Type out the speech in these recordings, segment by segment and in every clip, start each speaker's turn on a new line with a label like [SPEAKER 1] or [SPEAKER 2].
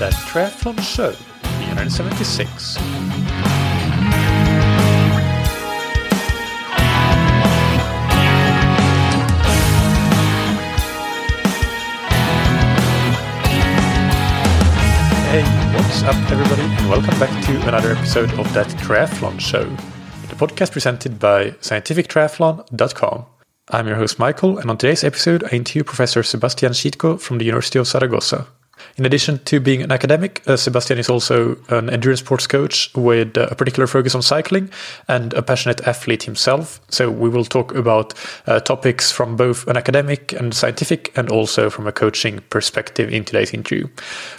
[SPEAKER 1] That Triathlon Show, 376. Hey, what's up, everybody, and welcome back to another episode of That Triathlon Show, the podcast presented by scientifictriathlon.com. I'm your host, Michael, and on today's episode, I interview Professor Sebastian Sitko from the University of Zaragoza. In addition to being an academic, uh, Sebastian is also an endurance sports coach with uh, a particular focus on cycling and a passionate athlete himself. So we will talk about uh, topics from both an academic and scientific and also from a coaching perspective in today's interview.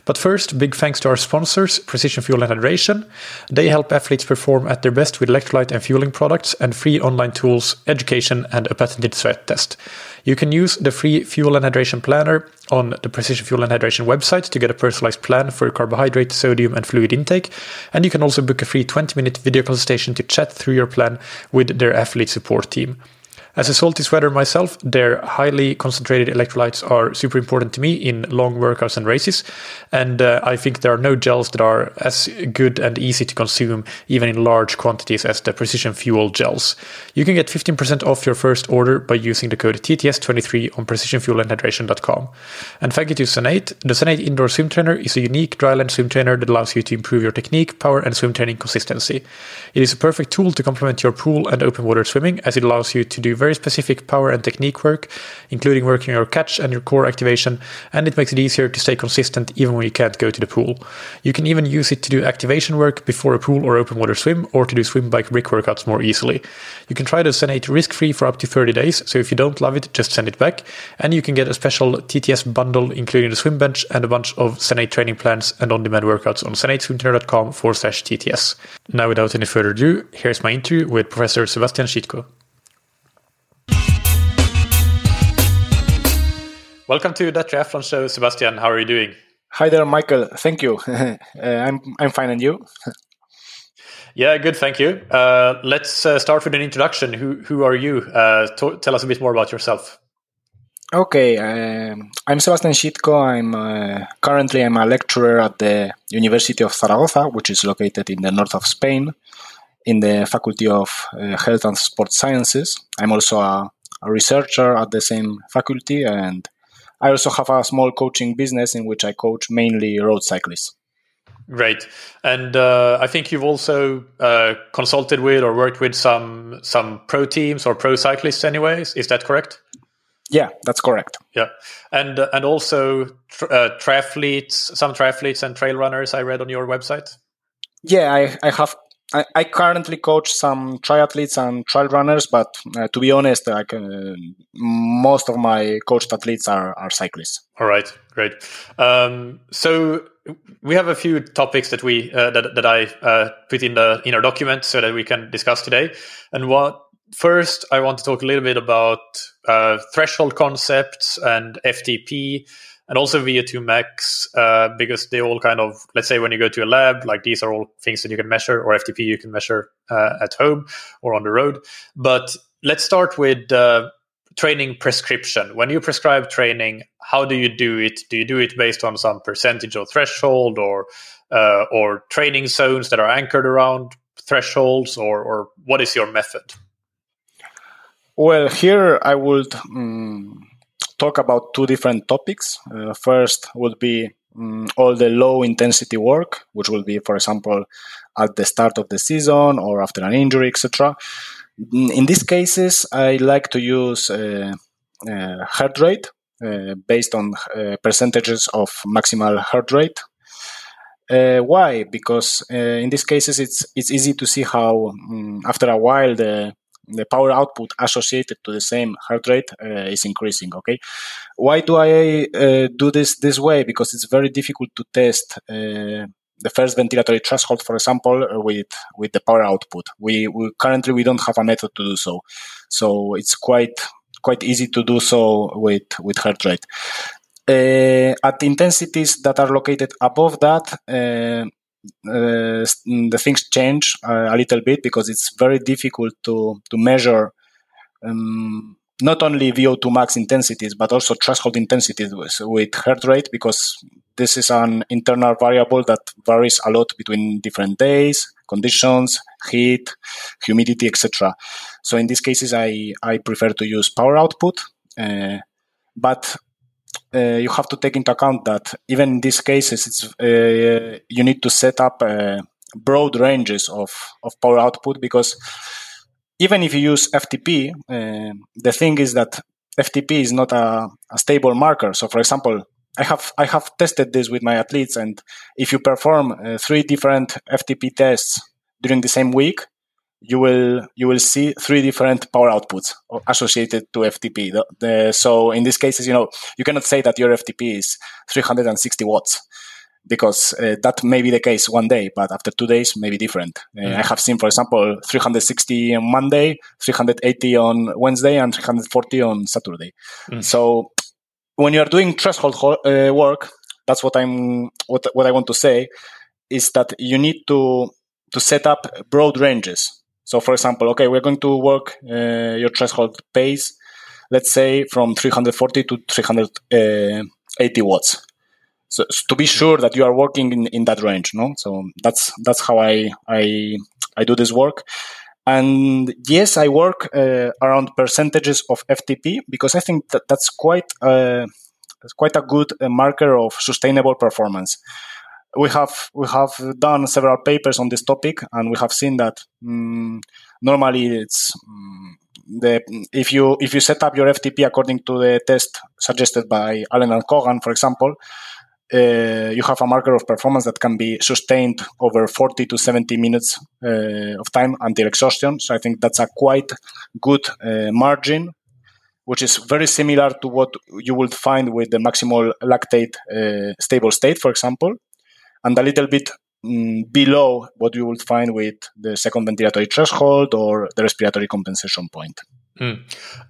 [SPEAKER 1] But first, big thanks to our sponsors, Precision Fuel and Hydration. They help athletes perform at their best with electrolyte and fueling products and free online tools, education, and a patented sweat test. You can use the free fuel and hydration planner on the Precision Fuel and Hydration website to get a personalized plan for your carbohydrate, sodium, and fluid intake. And you can also book a free 20 minute video consultation to chat through your plan with their athlete support team. As a salty sweater myself, their highly concentrated electrolytes are super important to me in long workouts and races. And uh, I think there are no gels that are as good and easy to consume, even in large quantities, as the Precision Fuel gels. You can get 15% off your first order by using the code TTS23 on precisionfuelandhydration.com. And thank you to Senate. The Senate Indoor Swim Trainer is a unique dryland swim trainer that allows you to improve your technique, power, and swim training consistency. It is a perfect tool to complement your pool and open water swimming, as it allows you to do very specific power and technique work, including working your catch and your core activation, and it makes it easier to stay consistent even when you can't go to the pool. You can even use it to do activation work before a pool or open water swim, or to do swim bike brick workouts more easily. You can try the Senate risk free for up to 30 days, so if you don't love it, just send it back. And you can get a special TTS bundle, including the swim bench and a bunch of Senate training plans and on demand workouts on senateswimtrainer.com forward slash TTS. Now, without any further ado, here's my interview with Professor Sebastian Sitko. Welcome to the Triathlon Show, Sebastian. How are you doing?
[SPEAKER 2] Hi there, Michael. Thank you. uh, I'm I'm fine, and you?
[SPEAKER 1] yeah, good. Thank you. Uh, let's uh, start with an introduction. Who who are you? Uh, tell us a bit more about yourself.
[SPEAKER 2] Okay, um, I'm Sebastian Sitko. I'm uh, currently I'm a lecturer at the University of Zaragoza, which is located in the north of Spain, in the Faculty of uh, Health and Sports Sciences. I'm also a, a researcher at the same faculty and I also have a small coaching business in which I coach mainly road cyclists.
[SPEAKER 1] Great, and uh, I think you've also uh, consulted with or worked with some some pro teams or pro cyclists, anyways. Is that correct?
[SPEAKER 2] Yeah, that's correct.
[SPEAKER 1] Yeah, and uh, and also tra- uh, triathletes, some triathletes and trail runners. I read on your website.
[SPEAKER 2] Yeah, I, I have I, I, currently coach some triathletes and trail runners, but uh, to be honest, like, uh, most of my coached athletes are, are cyclists.
[SPEAKER 1] All right, great. Um, so we have a few topics that we uh, that, that I uh, put in the in our document so that we can discuss today. And what first, I want to talk a little bit about uh, threshold concepts and FTP and also VO2 max uh, because they all kind of let's say when you go to a lab like these are all things that you can measure or FTP you can measure uh, at home or on the road. But let's start with uh, training prescription. When you prescribe training how do you do it? Do you do it based on some percentage or threshold or uh, or training zones that are anchored around thresholds or or what is your method?
[SPEAKER 2] Well here i would um talk about two different topics. Uh, first would be um, all the low intensity work, which will be, for example, at the start of the season or after an injury, etc. Mm, in these cases, I like to use uh, uh, heart rate uh, based on uh, percentages of maximal heart rate. Uh, why? Because in these cases, it's it's easy to see how um, after a while the the power output associated to the same heart rate uh, is increasing okay? Why do i uh, do this this way? Because it's very difficult to test uh, the first ventilatory threshold for example uh, with with the power output. We, we currently we don't have a method to do so. So it's quite quite easy to do so with with heart rate. Uh, at intensities that are located above that uh, uh, the things change uh, a little bit because it's very difficult to to measure um, not only VO2 max intensities but also threshold intensities with, with heart rate because this is an internal variable that varies a lot between different days, conditions, heat, humidity, etc. So in these cases, I, I prefer to use power output, uh, but uh, you have to take into account that even in these cases, it's, uh, you need to set up uh, broad ranges of, of power output because even if you use FTP, uh, the thing is that FTP is not a, a, stable marker. So, for example, I have I have tested this with my athletes, and if you perform uh, three different FTP tests during the same week, you will you will see three different power outputs associated to FTP. The, the, so in these cases, you know you cannot say that your FTP is 360 watts because uh, that may be the case one day, but after two days, may be different. Uh, mm. I have seen, for example, 360 on Monday, 380 on Wednesday, and 340 on Saturday. Mm. So when you are doing threshold uh, work, that's what I'm what what I want to say is that you need to to set up broad ranges. So, for example, okay, we're going to work uh, your threshold pace, let's say from 340 to 380 watts. So, to be sure that you are working in, in that range no? So that's that's how i i i do this work. And yes i work uh, around percentages of ftp because i think that that's quite uh, quite a good uh, marker of sustainable performance we have we have done several papers on this topic and we have seen that um, normally it's um, the if you if you set up your ftp according to the test suggested by allen and cogan for example uh, you have a marker of performance that can be sustained over 40 to 70 minutes uh, of time until exhaustion. So I think that's a quite good uh, margin, which is very similar to what you would find with the maximal lactate uh, stable state, for example, and a little bit mm, below what you would find with the second ventilatory threshold or the respiratory compensation point.
[SPEAKER 1] Mm.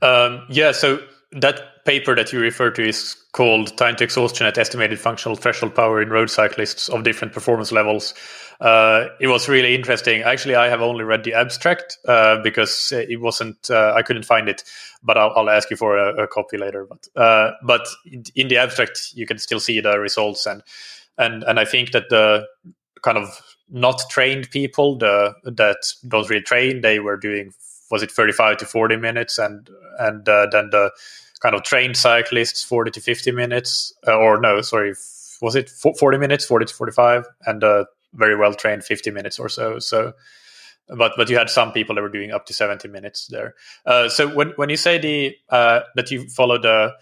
[SPEAKER 1] Um, yeah, so that paper that you refer to is called Time to Exhaustion at Estimated Functional Threshold Power in Road Cyclists of Different Performance Levels. Uh, it was really interesting. Actually, I have only read the abstract uh, because it wasn't. Uh, I couldn't find it, but I'll, I'll ask you for a, a copy later. But uh, but in the abstract, you can still see the results, and and and I think that the kind of not trained people, the that don't really train, they were doing was it 35 to 40 minutes, and and uh, then the kind of trained cyclists 40 to 50 minutes uh, or no sorry was it 40 minutes 40 to 45 and uh, very well trained 50 minutes or so so but but you had some people that were doing up to 70 minutes there. Uh, so when when you say the uh, that you follow the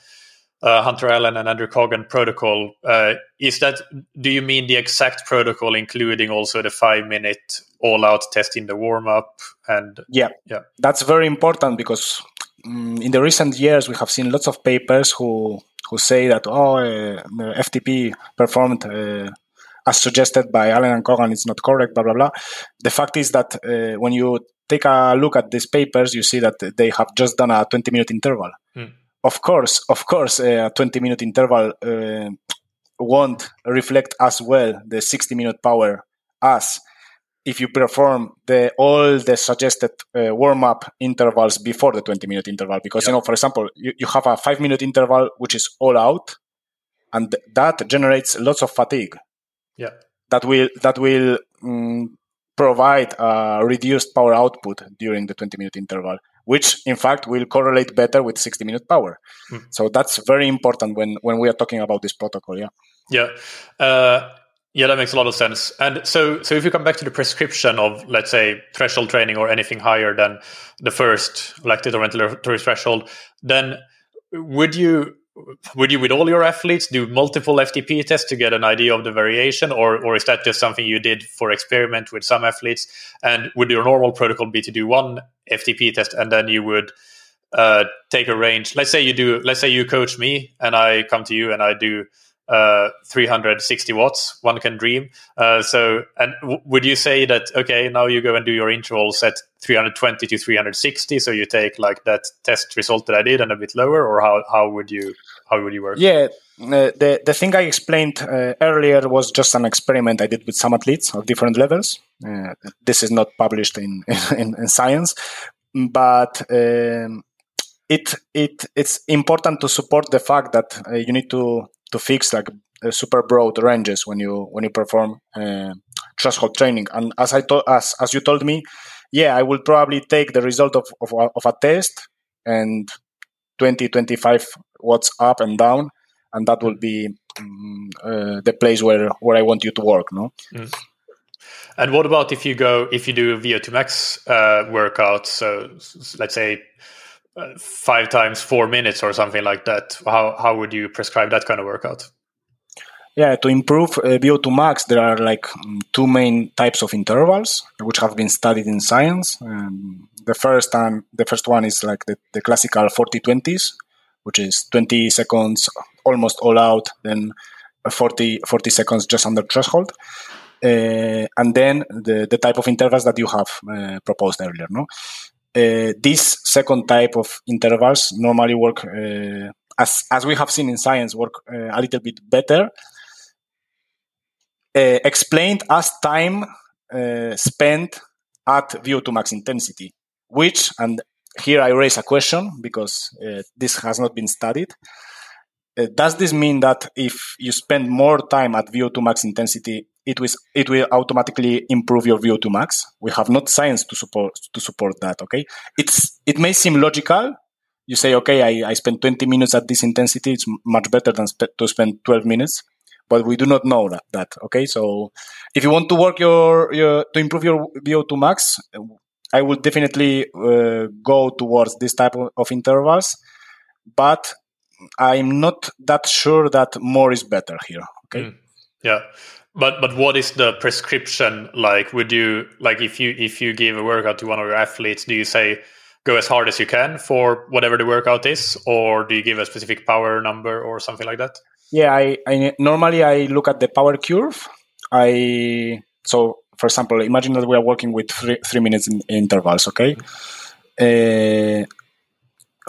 [SPEAKER 1] uh, Hunter Allen and Andrew Cogan protocol. Uh, is that do you mean the exact protocol, including also the five minute all out testing the warm up and
[SPEAKER 2] yeah, yeah, that's very important because Mm, in the recent years, we have seen lots of papers who who say that oh, uh, FTP performed uh, as suggested by Allen and Cogan is not correct, blah blah blah. The fact is that uh, when you take a look at these papers, you see that they have just done a 20 minute interval. Mm. Of course, of course, uh, a 20 minute interval uh, won't reflect as well the 60 minute power as if you perform the all the suggested uh, warm up intervals before the 20 minute interval. Because you know for example you, you have a 5 minute interval which is all out and that generates lots of fatigue.
[SPEAKER 1] Yeah.
[SPEAKER 2] That will that will um, provide a reduced power output during the 20 minute interval which in fact will correlate better with 60 minute power mm. so that's very important when when we are talking about this protocol yeah
[SPEAKER 1] yeah uh, yeah, that makes a lot of sense. And so, so if you come back to the prescription of, let's say, threshold training or anything higher than the first lactate or ventilatory threshold, then would you would you with all your athletes do multiple FTP tests to get an idea of the variation, or or is that just something you did for experiment with some athletes? And would your normal protocol be to do one FTP test and then you would uh, take a range? Let's say you do. Let's say you coach me and I come to you and I do uh, 360 watts. One can dream. Uh, so, and w- would you say that okay, now you go and do your intervals at 320 to 360? So you take like that test result that I did and a bit lower, or how how would you how would you work?
[SPEAKER 2] Yeah. Uh, the the thing I explained uh, earlier was just an experiment I did with some athletes of different levels. Uh, this is not published in in, in science, but um, it it it's important to support the fact that uh, you need to to fix like uh, super broad ranges when you when you perform uh, threshold training. And as I to- as as you told me, yeah, I will probably take the result of of, of a test and 20 25 watts up and down, and that will be um, uh, the place where where I want you to work. No. Mm.
[SPEAKER 1] And what about if you go if you do a VO2 max uh, workout? So let's say five times four minutes or something like that. How how would you prescribe that kind of workout?
[SPEAKER 2] Yeah, to improve uh, VO2 max, there are like two main types of intervals which have been studied in science. Um, the first and the first one is like the, the classical 40-20s, which is 20 seconds almost all out, then 40, 40 seconds just under threshold. Uh, and then the, the type of intervals that you have uh, proposed earlier. No, uh, this second type of intervals normally work uh, as as we have seen in science work uh, a little bit better. Uh, explained as time spent at VO2 max intensity, which and here I raise a question because this has not been studied. Does this mean that if you spend more time at VO2 max intensity, it will it will automatically improve your VO2 max. We have not science to support to support that. Okay, it's it may seem logical. You say, okay, I, I spend 20 minutes at this intensity. It's much better than to spend 12 minutes, but we do not know that. That okay. So if you want to work your, your to improve your VO2 max, I would definitely uh, go towards this type of, of intervals, but I'm not that sure that more is better here. Okay. Mm.
[SPEAKER 1] Yeah. But but what is the prescription like? Would you like if you if you give a workout to one of your athletes, do you say go as hard as you can for whatever the workout is, or do you give a specific power number or something like that?
[SPEAKER 2] Yeah, I, I normally I look at the power curve. I so for example, imagine that we are working with three three minutes in, intervals. Okay. Uh,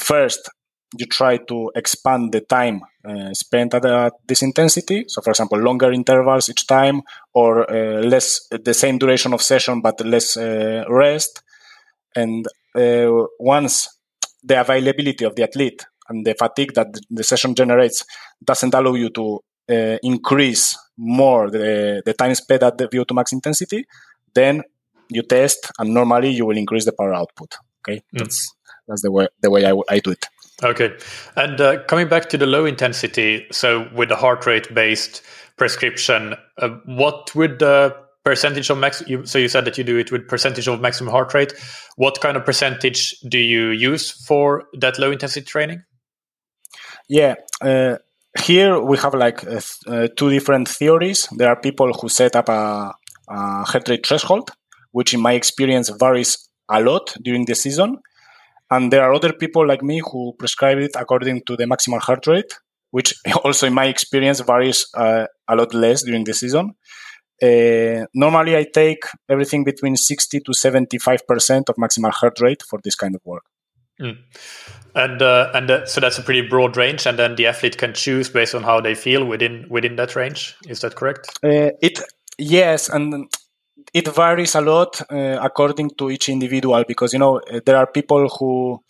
[SPEAKER 2] first, you try to expand the time uh, spent at, this intensity. So, for example, longer intervals each time, or uh, less the same duration of session but less uh, rest. And uh, once the availability of the athlete and the fatigue that the session generates doesn't allow you to uh, increase more the, the time spent at the VO2 max intensity, then you test, and normally you will increase the power output. Okay, mm. that's that's the way the way I, I do it.
[SPEAKER 1] Okay. And uh, coming back to the low intensity, so with the heart rate based prescription, uh, what would the percentage of max? You, so you said that you do it with percentage of maximum heart rate. What kind of percentage do you use for that low intensity training?
[SPEAKER 2] Yeah. Uh, here we have like uh, uh, two different theories. There are people who set up a, a heart rate threshold, which in my experience varies a lot during the season and there are other people like me who prescribe it according to the maximal heart rate, which also, in my experience, varies uh, a lot less during the season. Uh, normally, I take everything between 60 to 75% of maximal heart rate for this kind of work.
[SPEAKER 1] Mm. And uh, and uh, so that's a pretty broad range, and then the athlete can choose based on how they feel within within that range. Is that correct?
[SPEAKER 2] Uh, it yes, and it varies a lot uh, according to each individual because you know there are people who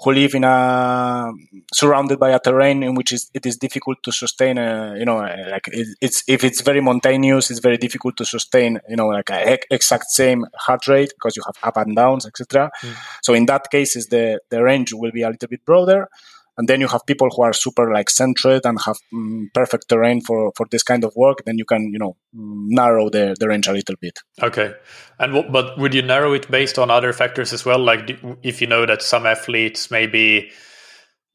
[SPEAKER 2] who live in a surrounded by a terrain in which is, it is difficult to sustain a, you know like it, it's if it's very mountainous it's very difficult to sustain you know like a exact same heart rate because you have up and downs etc mm. so in that case is the the range will be a little bit broader and then you have people who are super like centered and have mm, perfect terrain for for this kind of work then you can you know narrow the, the range a little bit.
[SPEAKER 1] Okay. And w- but would you narrow it based on other factors as well? Like if you know that some athletes maybe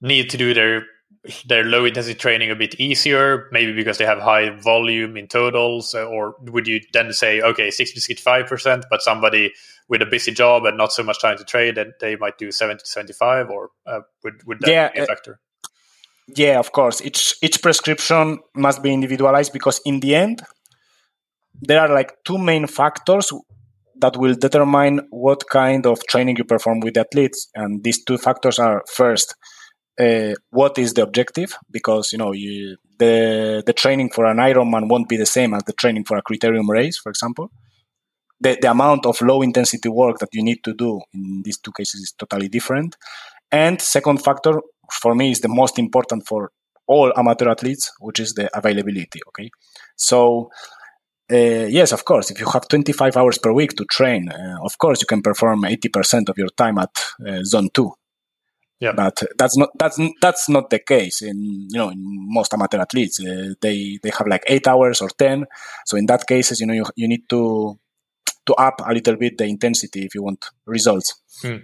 [SPEAKER 1] need to do their their low intensity training a bit easier, maybe because they have high volume in totals, or would you then say, okay, 60 to 65 percent, but somebody with a busy job and not so much time to trade, and they might do 70 to 75, or uh, would would that yeah, be a uh, factor?
[SPEAKER 2] Uh, yeah, of course. Each each prescription must be individualized because in the end, there are like two main factors that will determine what kind of training you perform with athletes, and these two factors are first uh, what is the objective because you know you, the the training for an Ironman won't be the same as the training for a criterium race, for example. The, the amount of low intensity work that you need to do in these two cases is totally different. And second factor for me is the most important for all amateur athletes, which is the availability. Okay, so uh, yes, of course, if you have 25 hours per week to train, uh, of course you can perform 80% of your time at uh, zone two. Yeah. But that's not that's that's not the case in you know in most amateur athletes. Uh, they they have like eight hours or ten. So in that cases, you know you, you need to to up a little bit the intensity if you want results.
[SPEAKER 1] Hmm.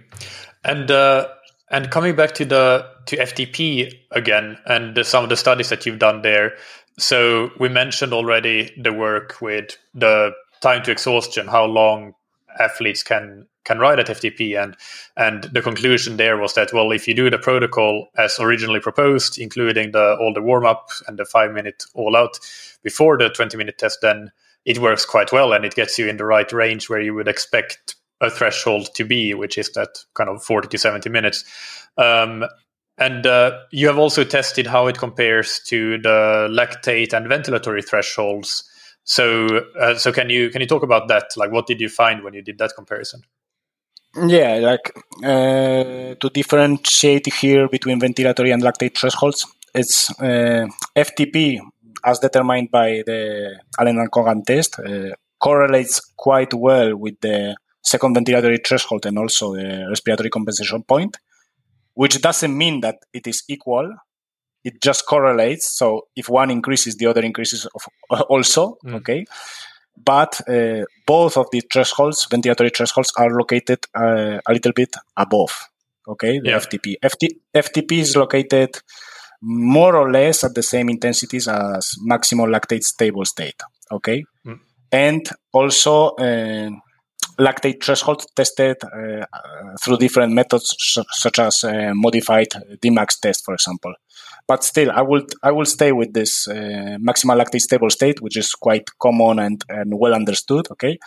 [SPEAKER 1] And uh, and coming back to the to FTP again and the, some of the studies that you've done there. So we mentioned already the work with the time to exhaustion, how long athletes can can ride at FTP, and and the conclusion there was that well, if you do the protocol as originally proposed, including the all the warm up and the five minute all out before the twenty minute test, then it works quite well and it gets you in the right range where you would expect a threshold to be, which is that kind of forty to seventy minutes. Um, and uh, you have also tested how it compares to the lactate and ventilatory thresholds. So, uh, so can you can you talk about that? Like, what did you find when you did that comparison?
[SPEAKER 2] Yeah, like uh, to differentiate here between ventilatory and lactate thresholds, it's uh, FTP as determined by the Allen and Cogan test uh, correlates quite well with the second ventilatory threshold and also the respiratory compensation point, which doesn't mean that it is equal. It just correlates. So if one increases, the other increases also. Mm. Okay but uh, both of the thresholds, ventilatory thresholds, are located uh, a little bit above. Okay, the yeah. FTP. FT, FTP is located more or less at the same intensities as maximal lactate stable state. Okay, mm. and also uh, lactate threshold tested uh, through different methods, such as uh, modified Dmax test, for example but still, I will I will stay with this uh, maximal lactate stable state, which is quite common and, and well understood. Okay,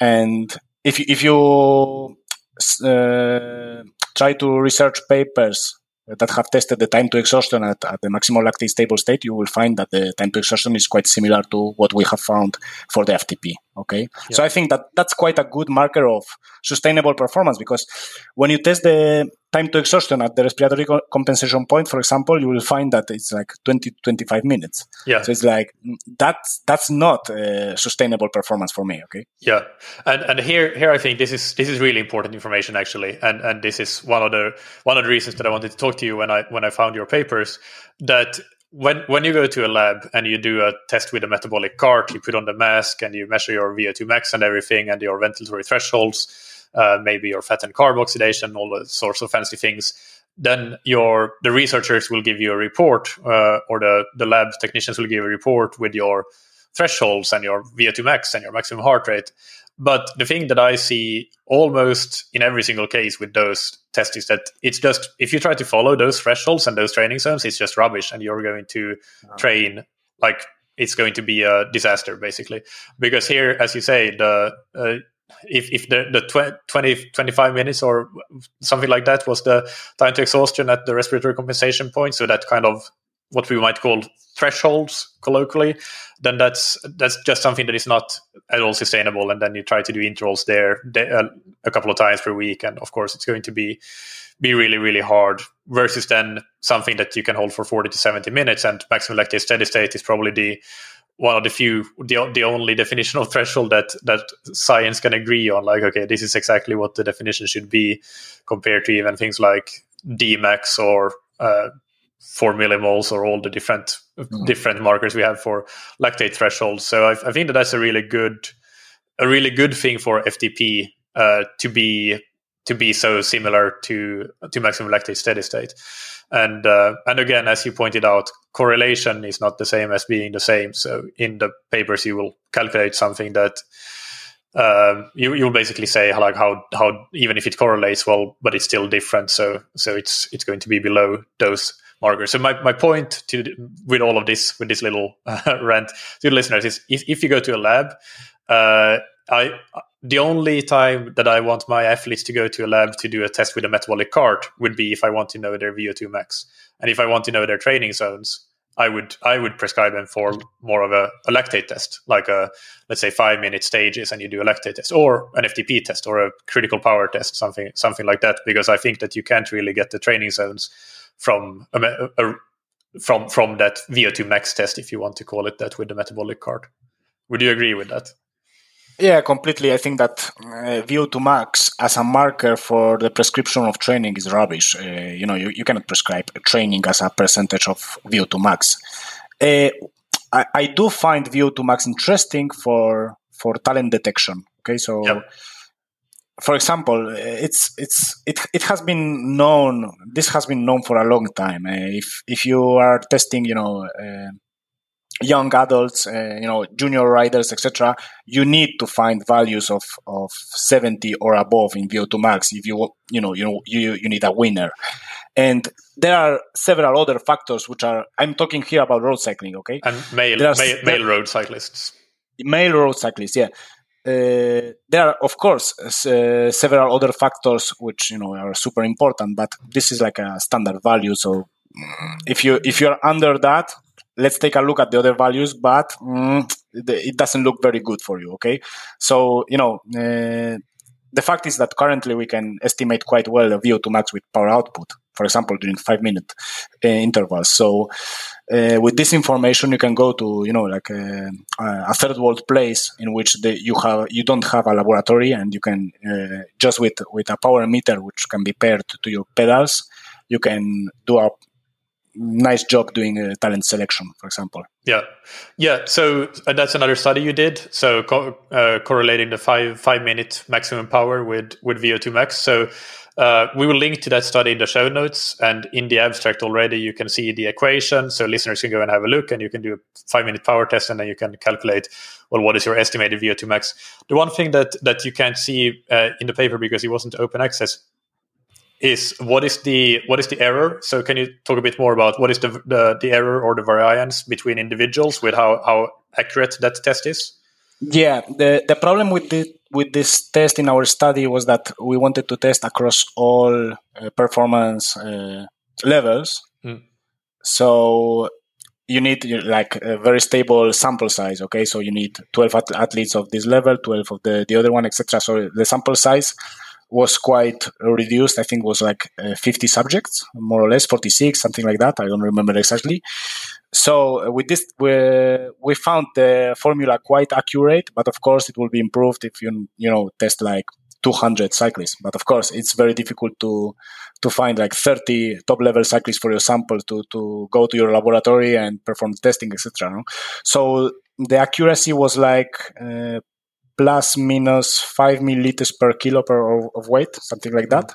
[SPEAKER 2] and if if you uh, try to research papers that have tested the time to exhaustion at, at the maximal lactate stable state, you will find that the time to exhaustion is quite similar to what we have found for the FTP. Okay, yeah. so I think that that's quite a good marker of sustainable performance because when you test the time to exhaustion at the respiratory co- compensation point, for example, you will find that it's like 20 25 minutes. Yeah. So it's like that's that's not a sustainable performance for me. Okay.
[SPEAKER 1] Yeah, and and here here I think this is this is really important information actually, and and this is one of the one of the reasons that I wanted to talk to you when I when I found your papers that when when you go to a lab and you do a test with a metabolic cart, you put on the mask and you measure your VO2 max and everything and your ventilatory thresholds uh, maybe your fat and carb oxidation, all those sorts of fancy things. Then your the researchers will give you a report, uh, or the the lab technicians will give a report with your thresholds and your VO2 max and your maximum heart rate. But the thing that I see almost in every single case with those tests is that it's just if you try to follow those thresholds and those training zones, it's just rubbish, and you're going to train like it's going to be a disaster basically. Because here, as you say, the uh, if, if the, the tw- 20, 25 minutes or something like that was the time to exhaustion at the respiratory compensation point, so that kind of what we might call thresholds colloquially, then that's that's just something that is not at all sustainable. And then you try to do intervals there uh, a couple of times per week, and of course it's going to be be really really hard. Versus then something that you can hold for forty to seventy minutes, and maximum lactate steady state is probably the one of the few the, the only definition of threshold that that science can agree on like okay this is exactly what the definition should be compared to even things like dmax or uh, 4 millimoles or all the different mm. different markers we have for lactate thresholds so I, I, think that that's a really good a really good thing for ftp uh, to be to be so similar to to maximum lactate steady state and uh, and again, as you pointed out, correlation is not the same as being the same. So in the papers, you will calculate something that um, you you'll basically say like how how even if it correlates well, but it's still different. So so it's it's going to be below those markers. So my, my point to with all of this with this little uh, rant to the listeners is if, if you go to a lab, uh, I the only time that I want my athletes to go to a lab to do a test with a metabolic cart would be if I want to know their VO2 max, and if I want to know their training zones. I would I would prescribe them for more of a, a lactate test, like a let's say five minute stages, and you do a lactate test, or an FTP test, or a critical power test, something something like that. Because I think that you can't really get the training zones from a, a from from that VO2 max test, if you want to call it that, with the metabolic cart. Would you agree with that?
[SPEAKER 2] Yeah, completely. I think that uh, VO2 max as a marker for the prescription of training is rubbish. Uh, you know, you, you cannot prescribe training as a percentage of VO2 max. Uh, I, I do find VO2 max interesting for for talent detection. Okay, so. Yep for example, it's it's it it has been known. This has been known for a long time. Uh, if if you are testing, you know, uh, young adults, uh, you know, junior riders, etc., you need to find values of of seventy or above in VO2 max. If you you know you know you you need a winner, and there are several other factors which are. I'm talking here about road cycling, okay?
[SPEAKER 1] And male male, male road cyclists.
[SPEAKER 2] Male road cyclists, yeah. Uh, there are of course uh, several other factors which you know are super important but this is like a standard value so mm, if you if you're under that let's take a look at the other values but mm, it doesn't look very good for you okay? So you know uh, the fact is that currently we can estimate quite well the VO2 max with power output, for example, during five minute uh, intervals. So uh, with this information, you can go to you know like a, a third world place in which the, you have you don't have a laboratory, and you can uh, just with with a power meter which can be paired to your pedals, you can do a nice job doing a talent selection, for example.
[SPEAKER 1] Yeah, yeah. So uh, that's another study you did. So co- uh, correlating the five five minute maximum power with with VO2 max. So uh, we will link to that study in the show notes, and in the abstract already you can see the equation. So listeners can go and have a look, and you can do a five minute power test, and then you can calculate well what is your estimated VO2 max. The one thing that that you can't see uh, in the paper because it wasn't open access is what is the what is the error? So can you talk a bit more about what is the the, the error or the variance between individuals with how how accurate that test is?
[SPEAKER 2] Yeah, the the problem with the with this test in our study was that we wanted to test across all uh, performance uh, levels. Mm. So you need like a very stable sample size okay so you need 12 athletes of this level 12 of the, the other one etc so the sample size was quite reduced. I think it was like uh, 50 subjects, more or less, 46, something like that. I don't remember exactly. So uh, with this, we, we found the formula quite accurate, but of course it will be improved if you you know test like 200 cyclists. But of course, it's very difficult to to find like 30 top level cyclists for your sample to to go to your laboratory and perform testing, etc. No? So the accuracy was like uh, plus minus five milliliters per kilo per of weight, something like that.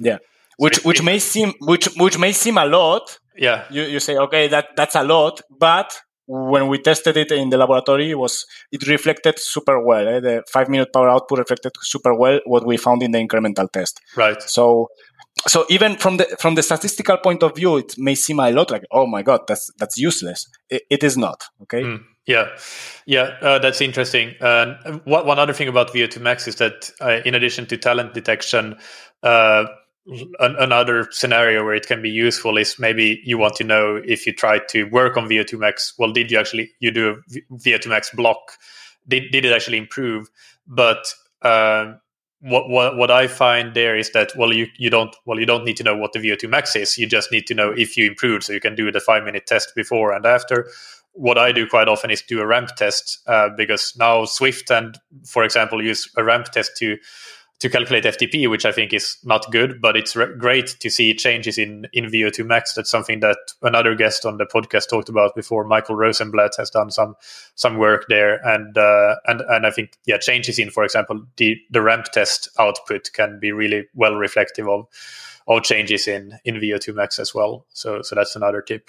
[SPEAKER 2] Yeah, which which may seem which which may seem a lot.
[SPEAKER 1] Yeah,
[SPEAKER 2] you, you say okay that that's a lot, but when we tested it in the laboratory, it was it reflected super well. Eh? The five minute power output reflected super well what we found in the incremental test.
[SPEAKER 1] Right.
[SPEAKER 2] So so even from the from the statistical point of view, it may seem a lot like oh my god that's that's useless. it, it is not. Okay. Mm.
[SPEAKER 1] Yeah, yeah, uh, that's interesting. Uh, one other thing about VO2 Max is that, uh, in addition to talent detection, uh, an, another scenario where it can be useful is maybe you want to know if you try to work on VO2 Max. Well, did you actually you do a VO2 Max block? Did did it actually improve? But uh, what, what what I find there is that well you, you don't well you don't need to know what the VO2 max is. You just need to know if you improved, so you can do the five minute test before and after what I do quite often is do a ramp test uh, because now Zwift and, for example, use a ramp test to to calculate FTP, which I think is not good, but it's re- great to see changes in in VO2 max. That's something that another guest on the podcast talked about before. Michael Rosenblatt has done some some work there, and uh, and and I think yeah, changes in, for example, the the ramp test output can be really well reflective of of changes in in VO2 max as well. So so that's another tip.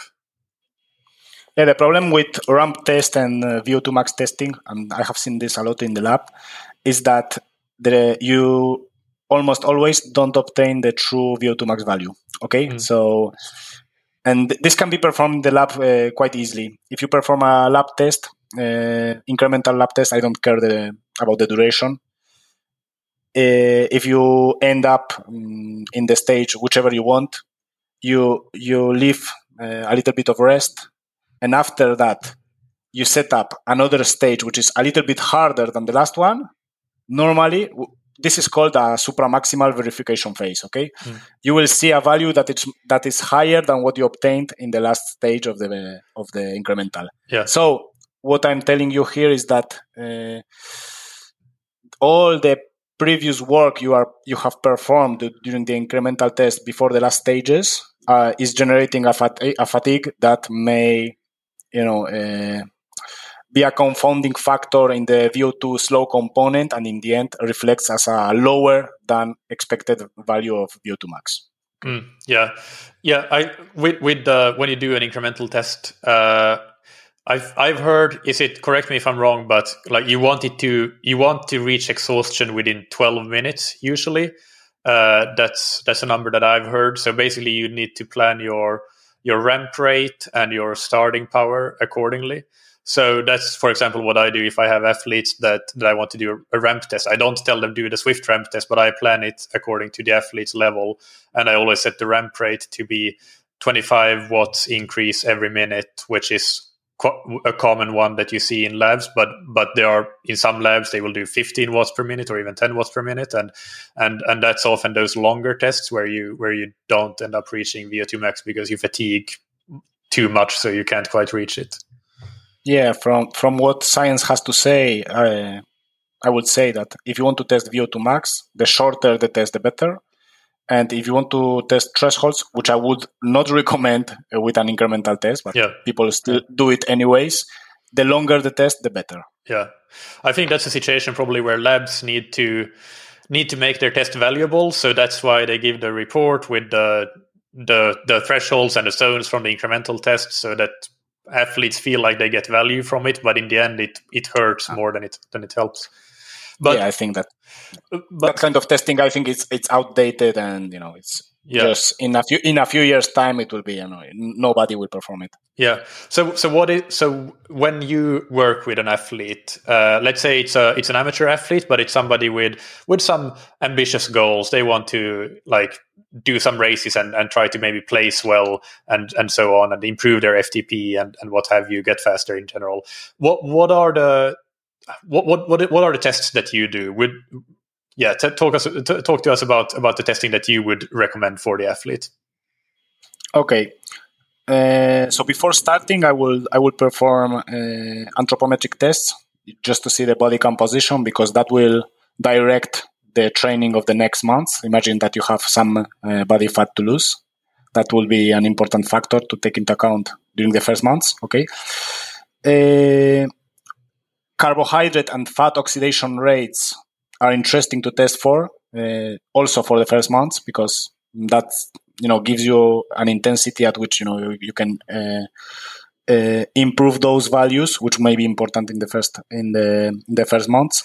[SPEAKER 2] Yeah, the problem with ramp test and uh, VO2 max testing, and I have seen this a lot in the lab, is that the, you almost always don't obtain the true VO2 max value. Okay, mm. so and this can be performed in the lab uh, quite easily. If you perform a lab test, uh, incremental lab test, I don't care the, about the duration. Uh, if you end up um, in the stage whichever you want, you you leave uh, a little bit of rest and after that you set up another stage which is a little bit harder than the last one normally this is called a supramaximal verification phase. Okay, mm. you will see a value that is that is higher than what you obtained in the last stage of the of the incremental.
[SPEAKER 1] Yeah.
[SPEAKER 2] So what I'm telling you here is that uh, all the previous work you are you have performed during the incremental test before the last stages uh, is generating a, fat- a, fatigue that may you know uh, be a confounding factor in the VO2 slow component and in the end reflects as a lower than expected value of VO2 max.
[SPEAKER 1] Mm, yeah, yeah. I with with the when you do an incremental test, uh, I've I've heard. Is it correct me if I'm wrong? But like you want it to you want to reach exhaustion within 12 minutes usually. Uh, that's that's a number that I've heard. So basically, you need to plan your your ramp rate and your starting power accordingly. So that's, for example, what I do if I have athletes that, that I want to do a, ramp test. I don't tell them do the Zwift ramp test, but I plan it according to the athlete's level, and I always set the ramp rate to be 25 watts increase every minute, which is a common one that you see in labs but but there are in some labs they will do 15 watts per minute or even 10 watts per minute. And and and that's often those longer tests where you where you don't end up reaching vo2 max because you fatigue too much so you can't quite reach it
[SPEAKER 2] yeah from from what science has to say uh, i would say that if you want to test vo2 max the shorter the test the better and if you want to test thresholds, which I would not recommend with an incremental test, but yeah. people still do it anyways, the longer the test, the better.
[SPEAKER 1] Yeah, I think that's a situation probably where labs need to need to make their test valuable. So that's why they give the report with the the the thresholds and the zones from the incremental test, so that athletes feel like they get value from it. But in the end, it it hurts ah. more than it than it helps.
[SPEAKER 2] But yeah, I think that but, that kind of testing, I think it's it's outdated, and you know, it's yeah. just in a few in a few years' time, it will be you know nobody will perform it.
[SPEAKER 1] Yeah. So so what is so when you work with an athlete, uh, let's say it's a it's an amateur athlete, but it's somebody with with some ambitious goals. They want to like do some races and, and try to maybe place well and and so on and improve their FTP and, and what have you, get faster in general. What what are the what what what what are the tests that you do? Would yeah, t- talk us t- talk to us about about the testing that you would recommend for the athlete.
[SPEAKER 2] Okay. Uh, so before starting, I will I will perform uh, anthropometric tests just to see the body composition because that will direct the training of the next months. Imagine that you have some uh, body fat to lose. That will be an important factor to take into account during the first months. Okay. Uh, carbohydrate and fat oxidation rates are interesting to test for, uh, also for the first months, because that you know gives you an intensity at which you know you, you can uh, uh, improve those values, which may be important in the first in the in the first months.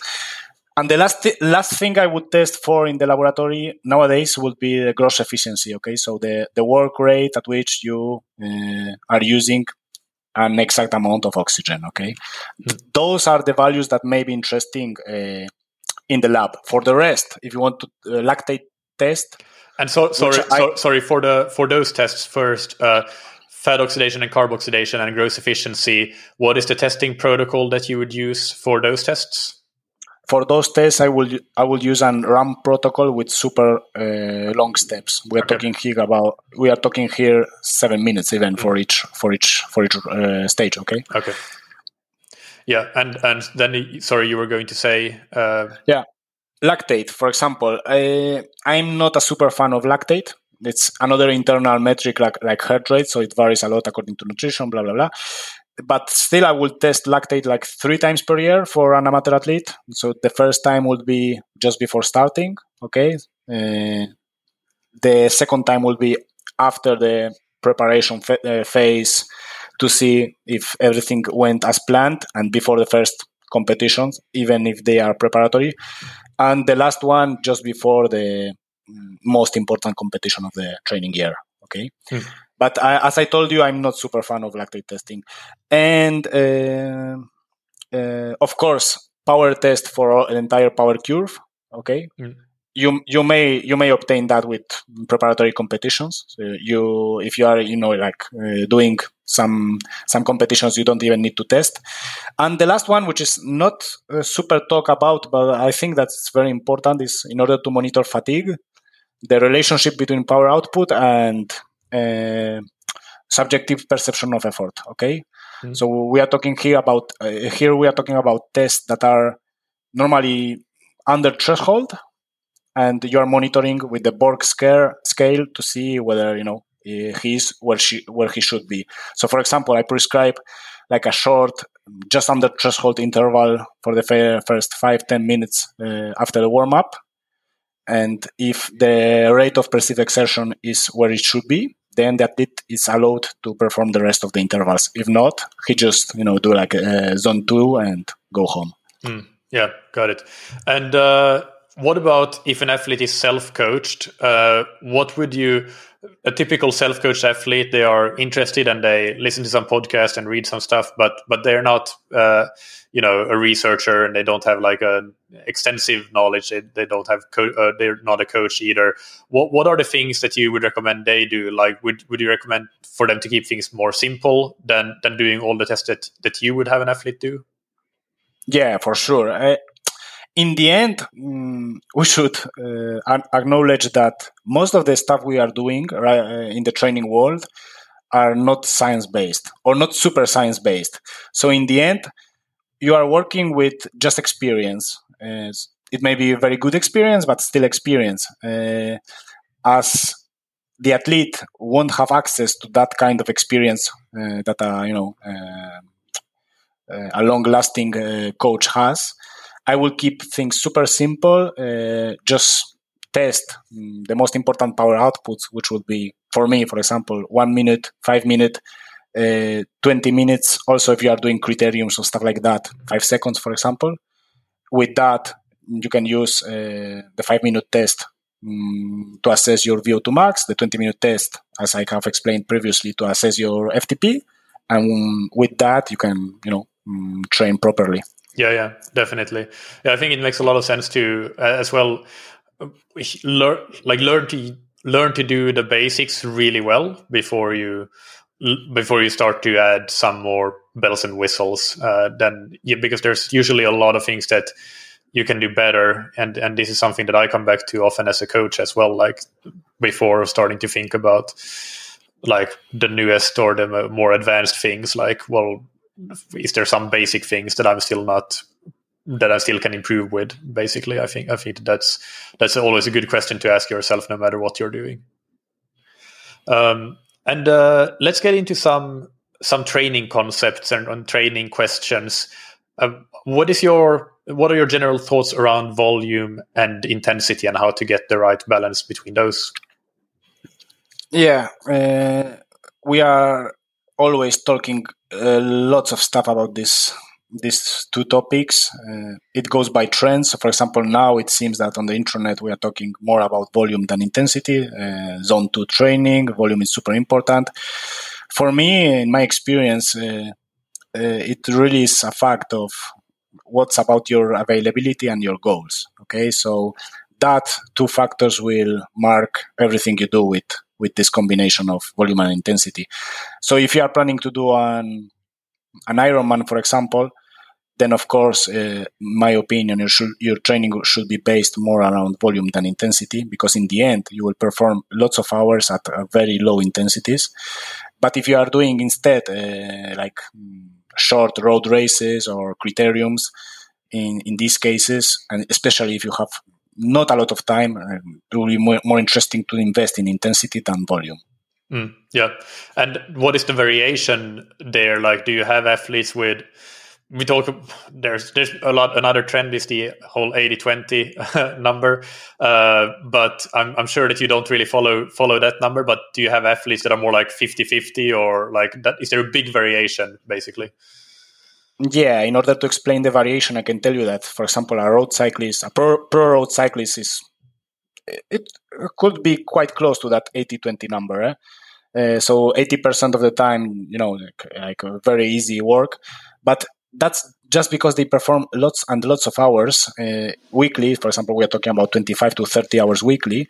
[SPEAKER 2] And the last th- last thing I would test for in the laboratory nowadays would be the gross efficiency. Okay, so the the work rate at which you uh, are using an exact amount of oxygen. Okay, mm. those are the values that may be interesting uh, in the lab. For the rest, if you want to uh, lactate test,
[SPEAKER 1] and so sorry, I, so, sorry for the for those tests first. Uh, fat oxidation and carb oxidation and gross efficiency. What is the testing protocol that you would use for those tests?
[SPEAKER 2] For those tests, I will I will use an RAM protocol with super uh, long steps. We are okay. talking here about we are talking here seven minutes even for each for each for each uh, stage. Okay.
[SPEAKER 1] Okay. Yeah, and and then sorry, you were going to say. Uh...
[SPEAKER 2] Yeah, lactate, for example. I, I'm not a super fan of lactate. It's another internal metric like like heart rate, so it varies a lot according to nutrition. Blah blah blah but still, I will test lactate like three times per year for an amateur athlete. So the first time would be just before starting. Okay. Uh, the second time will be after the preparation uh, phase to see if everything went as planned and before the first competitions, even if they are preparatory. And the last one just before the most important competition of the training year. Okay. Hmm. But I, as I told you, I'm not super fan of lactate testing. And uh, uh, of course, power test for an entire power curve. Okay. Mm. You you may you may obtain that with preparatory competitions. So you if you are you know like uh, doing some some competitions you don't even need to test. And the last one, which is not uh, super talk about, but I think that's very important, is in order to monitor fatigue, the relationship between power output and uh, subjective perception of effort. Okay, mm-hmm. so we are talking here about uh, here we are talking about tests that are normally under threshold and you are monitoring with the Borg scale scale to see whether you know he's where she where he should be. So, for example, I prescribe like a short, just under threshold interval for the first five ten minutes uh, after the warm up, and if the rate of perceived exertion is where it should be, then the athlete is allowed to perform the rest of the intervals. If not, he just you know do like a zone two and go home.
[SPEAKER 1] Mm, yeah, got it. And uh, what about if an athlete is self-coached? Uh, what would you? A typical self-coached athlete, they are interested and they listen to some podcast and read some stuff, but but they're not, uh, you know, a researcher and they don't have like a extensive knowledge. They, they don't have co- uh, they're not a coach either. What what are the things that you would recommend they do? Like, would would you recommend for them to keep things more simple than than doing all the tests that that you would have an athlete do?
[SPEAKER 2] Yeah, for sure. I, in the end, um, we should uh, acknowledge that most of the stuff we are doing uh, in the training world are not science based or not super science based. So in the end, you are working with just experience. Uh, it may be a very good experience, but still experience. Uh, as the athlete won't have access to that kind of experience uh, that uh, you know a long-lasting coach has I will keep things super simple. Uh, just test mm, the most important power outputs, which would be for me, for example, one minute, five minute, uh, 20 minutes. Also, if you are doing criteriums or stuff like that, five seconds, for example. With that, you can use uh, the five minute test um, to assess your VO2 max, the 20 minute test, as I have explained previously, to assess your FTP. And with that, you can, you know, um, train properly.
[SPEAKER 1] Yeah, yeah, definitely. Yeah, I think it makes a lot of sense to uh, as well learn like learn to learn to do the basics really well before you before you start to add some more bells and whistles. Uh, then yeah, because there's usually a lot of things that you can do better, and and this is something that I come back to often as a coach as well. Like before starting to think about like the newest or the more advanced things, like well is there some basic things that I'm still not that I still can improve with? Basically, I think I think that's that's always a good question to ask yourself, no matter what you're doing. Um, and uh, let's get into some some training concepts and, and training questions. Uh, what is your what are your general thoughts around volume and intensity, and how to get the right balance between those?
[SPEAKER 2] Yeah, uh, we are always talking lots of stuff about this these two topics. Uh, it goes by trends. So for example, now it seems that on the internet we are talking more about volume than intensity. Uh, zone two training, volume is super important. For me, in my experience, uh, uh, it really is a fact of what's about your availability and your goals. Okay, so that two factors will mark everything you do with with this combination of volume and intensity. So if you are planning to do an an Ironman, for example, then of course, uh, my opinion, your, should, your training should be based more around volume than intensity, because in the end, you will perform lots of hours at uh, very low intensities. But if you are doing instead uh, like mm, short road races or criteriums, in in these cases, and especially if you have not a lot of time, uh, it will be more, more interesting to invest in intensity than volume.
[SPEAKER 1] Mm, yeah. And what is the variation there? Like, do you have athletes with, we talk, there's, there's a lot, another trend is the whole 80 20 number. Uh, but I'm, I'm sure that you don't really follow, follow that number, but do you have athletes that are more like 50 50 or like that? Is there a big variation basically?
[SPEAKER 2] Yeah, in order to explain the variation, I can tell you that, for example, a road cyclist, a pro, road cyclist is, it could be quite close to that 80 20 number. Eh? Uh, so 80% of the time, you know, like, like very easy work. But that's just because they perform lots and lots of hours uh, weekly, for example, we are talking about 25 to 30 hours weekly.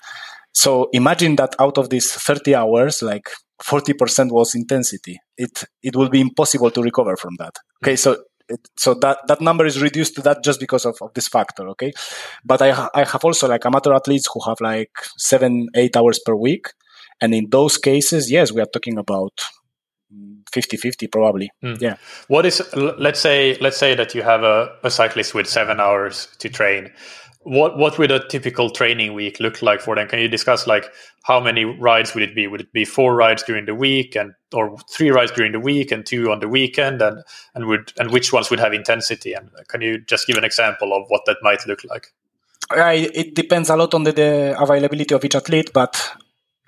[SPEAKER 2] So imagine that out of these 30 hours, like 40% was intensity. It it will be impossible to recover from that. Okay, so it, so that that number is reduced to that just because of, of this factor. Okay, but I I have also like amateur athletes who have like seven eight hours per week, and in those cases, yes, we are talking about 50-50 probably mm. yeah
[SPEAKER 1] what is let's say let's say that you have a, a cyclist with seven hours to train what what would a typical training week look like for them? Can you discuss like how many rides would it be? Would it be four rides during the week and or three rides during the week and two on the weekend? And and would and which ones would have intensity? And can you just give an example of what that might look like?
[SPEAKER 2] I, it depends a lot on the, the availability of each athlete but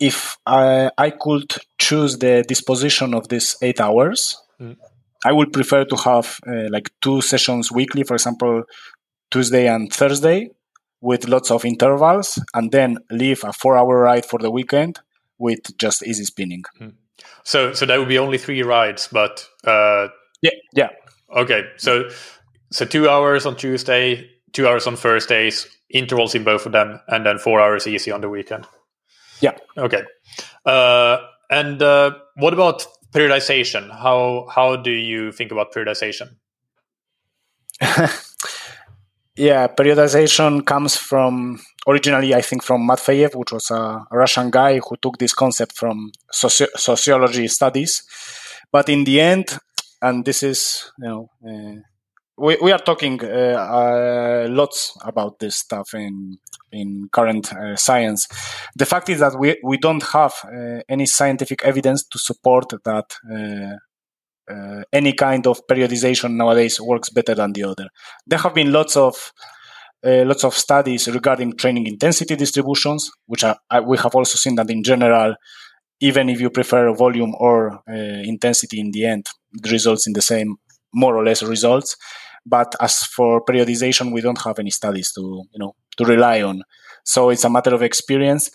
[SPEAKER 2] if I, I could choose the disposition of these eight hours, mm. I would prefer to have uh, like two sessions weekly, for example, Tuesday and Thursday, with lots of intervals, and then leave a four-hour ride for the weekend with just easy spinning. Mm.
[SPEAKER 1] So, so that would be only three rides, but uh,
[SPEAKER 2] yeah, yeah.
[SPEAKER 1] Okay, so so two hours on Tuesday, two hours on Thursdays, intervals in both of them, and then four hours easy on the weekend.
[SPEAKER 2] Yeah.
[SPEAKER 1] Okay. Uh, and uh, what about periodization? How how do you think about periodization?
[SPEAKER 2] yeah, periodization comes from originally, I think, from Matveyev, which was a, Russian guy who took this concept from soci- sociology studies. But in the end, and this is you know. Uh, we, we are talking uh, uh, lots about this stuff in in current uh, science. The fact is that we, we don't have uh, any scientific evidence to support that uh, uh, any kind of periodization nowadays works better than the other. There have been lots of lots of studies regarding training intensity distributions, which are, we have also seen that in general, even if you prefer volume or intensity in the end, results in the same more or less results. But as for periodization, we don't have any studies to, you know, to rely on. So it's a matter of experience.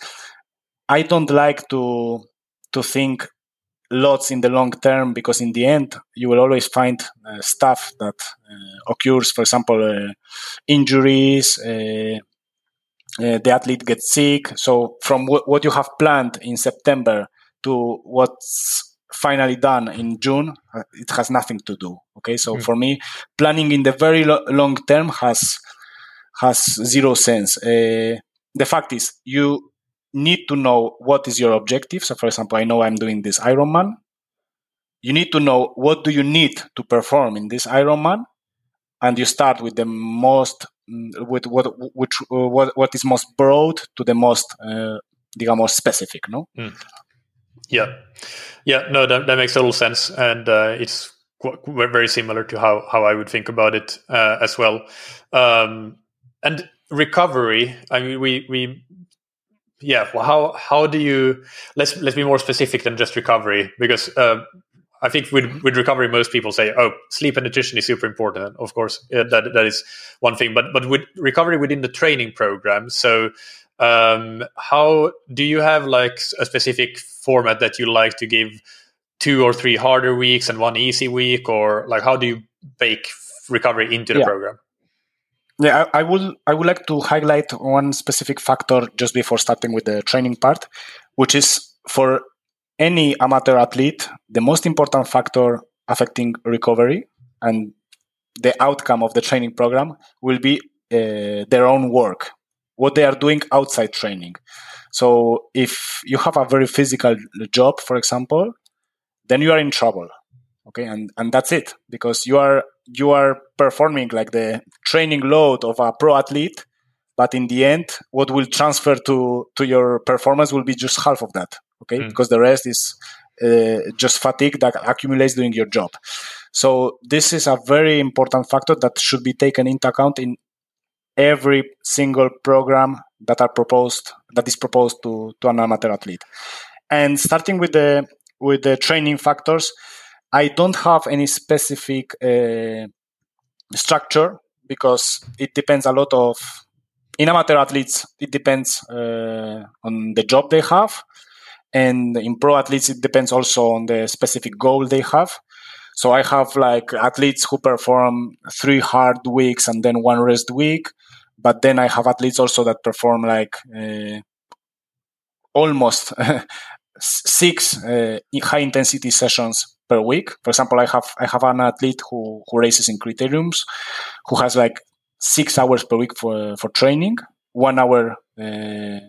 [SPEAKER 2] I don't like to to think lots in the long term because in the end you will always find uh, stuff that uh, occurs for example uh, injuries uh, uh, the athlete gets sick so from w- what you have planned in september to what's finally done in June, uh, it has nothing to do. Okay, so mm. for me, planning in the very lo- long term has has zero sense. Uh, the fact is, you need to know what is your objective. So, for example, I know I'm doing this Ironman. You need to know what do you need to perform in this Ironman, and you start with the most mm, with what which uh, what what is most broad to the most uh, digamos specific. No. Mm.
[SPEAKER 1] Yeah, yeah, no, that, that makes total sense, and uh, it's very similar to how how I would think about it uh, as well. Um, and recovery, I mean, we we yeah, well, how how do you let's let's be more specific than just recovery because. Uh, I think with with recovery, most people say, "Oh, sleep and nutrition is super important." Of course, that that is one thing. But but with recovery within the training program, so um, how do you have like a specific format that you like to give two or three harder weeks and one easy week, or like how do you bake recovery into the yeah. program?
[SPEAKER 2] Yeah, I, I would I would like to highlight one specific factor just before starting with the training part, which is for any amateur athlete, the most important factor affecting recovery and the outcome of the training program will be uh, their own work what they are doing outside training. So if you have a very physical job, for example, then you are in trouble. Okay, and and that's it because you are you are performing like the training load of a pro athlete, but in the end, what will transfer to to your performance will be just half of that. Okay, mm. because the rest is uh, just fatigue that accumulates during your job. So this is a very important factor that should be taken into account in every single program that are proposed that is proposed to, to an amateur athlete. And starting with the with the training factors, I don't have any specific uh, structure because it depends a lot of in amateur athletes it depends uh, on the job they have and in pro athletes it depends also on the specific goal they have So I have like athletes who perform three hard weeks and then one rest week. But then I have athletes also that perform like uh, almost six uh, high intensity sessions per week. For example, I have I have an athlete who who races in criteriums, who has like six hours per week for for training, one hour uh,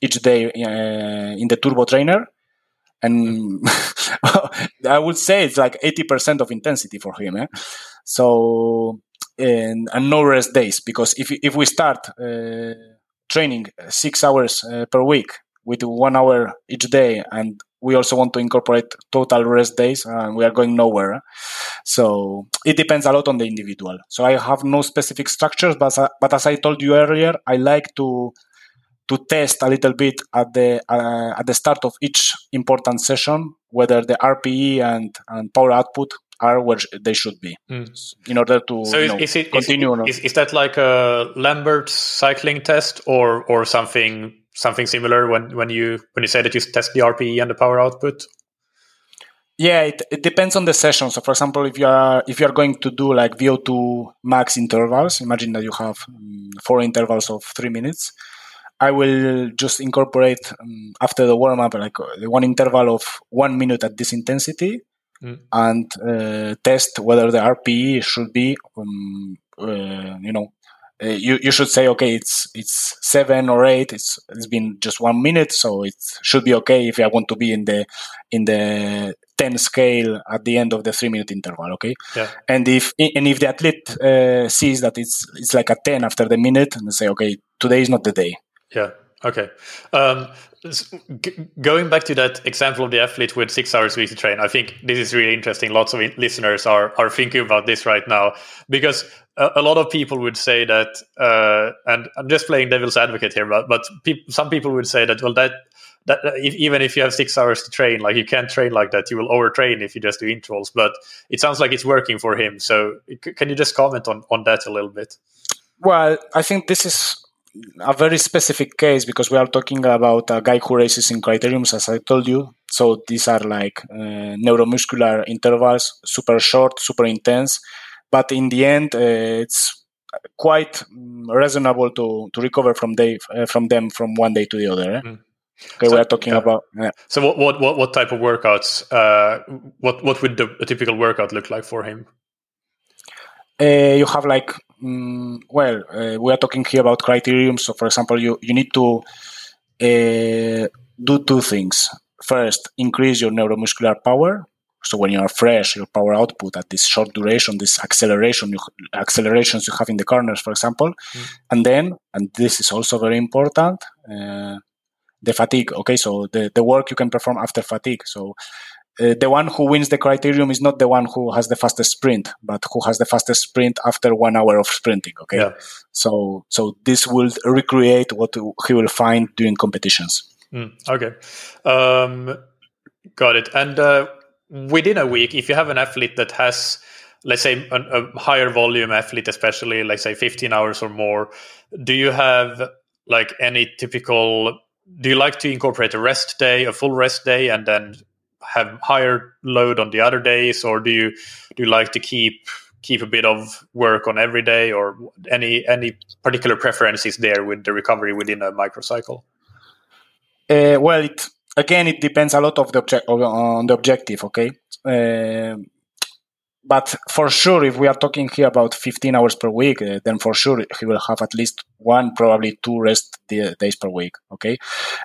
[SPEAKER 2] each day uh, in the turbo trainer, and I would say it's like eighty percent of intensity for him. Eh? So and, and no rest days because if if we start uh, training six hours uh, per week with one hour each day and we also want to incorporate total rest days and we are going nowhere so it depends a lot on the individual so i have no specific structures but, but as i told you earlier i like to to test a little bit at the uh, at the start of each important session whether the rpe and and power output are where they should be mm. in order to so is, know, is it, continue.
[SPEAKER 1] Is, is, that like a Lambert cycling test or or something something similar when when you when you say that you test the RPE and the power output?
[SPEAKER 2] Yeah, it, it depends on the session. So, for example, if you are if you are going to do like VO2 max intervals, imagine that you have um, four intervals of three minutes. I will just incorporate um, after the warm up like uh, one interval of one minute at this intensity, mm. and uh, test whether the RPE should be, um, uh, you know, you, you should say okay it's it's seven or eight. It's it's been just one minute so it should be okay if i want to be in the in the 10 scale at the end of the three minute interval okay? Yeah. and if and if the athlete uh, sees that it's it's like a 10 after the minute and say okay today is not the day.
[SPEAKER 1] Yeah okay um, G- going back to that example of the athlete with six hours weekly train, I think this is really interesting. Lots of listeners are are thinking about this right now because a, a lot of people would say that, uh, and I'm just playing devil's advocate here, but but pe- some people would say that well that that if, even if you have six hours to train, like you can't train like that, you will overtrain if you just do intervals. But it sounds like it's working for him. So c- can you just comment on on that a little bit?
[SPEAKER 2] Well, I think this is a very specific case because we are talking about a guy who races in criteriums, as I told you. So these are like uh, neuromuscular intervals, super short, super intense. But in the end, uh, it's quite mm, reasonable to, to recover from day uh, from them from one day to the other. Eh? Mm. Okay, so, we are talking yeah. about. Yeah.
[SPEAKER 1] So what, what what type of workouts? Uh, what what would the, a typical workout look like for him?
[SPEAKER 2] Uh, you have like Mm, well, uh, we are talking here about criterium. So, for example, you, you need to uh, do two things. First, increase your neuromuscular power. So, when you are fresh, your power output at this short duration, this acceleration, you, accelerations you have in the corners, for example, mm. and then, and this is also very important, uh, the fatigue. Okay, so the, the work you can perform after fatigue. So, uh, the one who wins the criterium is not the one who has the fastest sprint, but who has the fastest sprint after one hour of sprinting. Okay, yeah. so so this will recreate what he will find during competitions.
[SPEAKER 1] Mm, okay, um, got it. And uh, within a week, if you have an athlete that has let's say a, a higher volume athlete especially like say 15 hours or more do you have like any typical do you like to incorporate a rest day a full rest day and then have higher load on the other days, or do you do you like to keep keep a bit of work on every day, or any any particular preferences there with the recovery within a microcycle?
[SPEAKER 2] Uh, well, it, again, it depends a lot of the object on the objective. Okay. Uh, but for sure, if we are talking here about 15 hours per week, uh, then for sure he will have at least one, probably two rest days per week. Okay,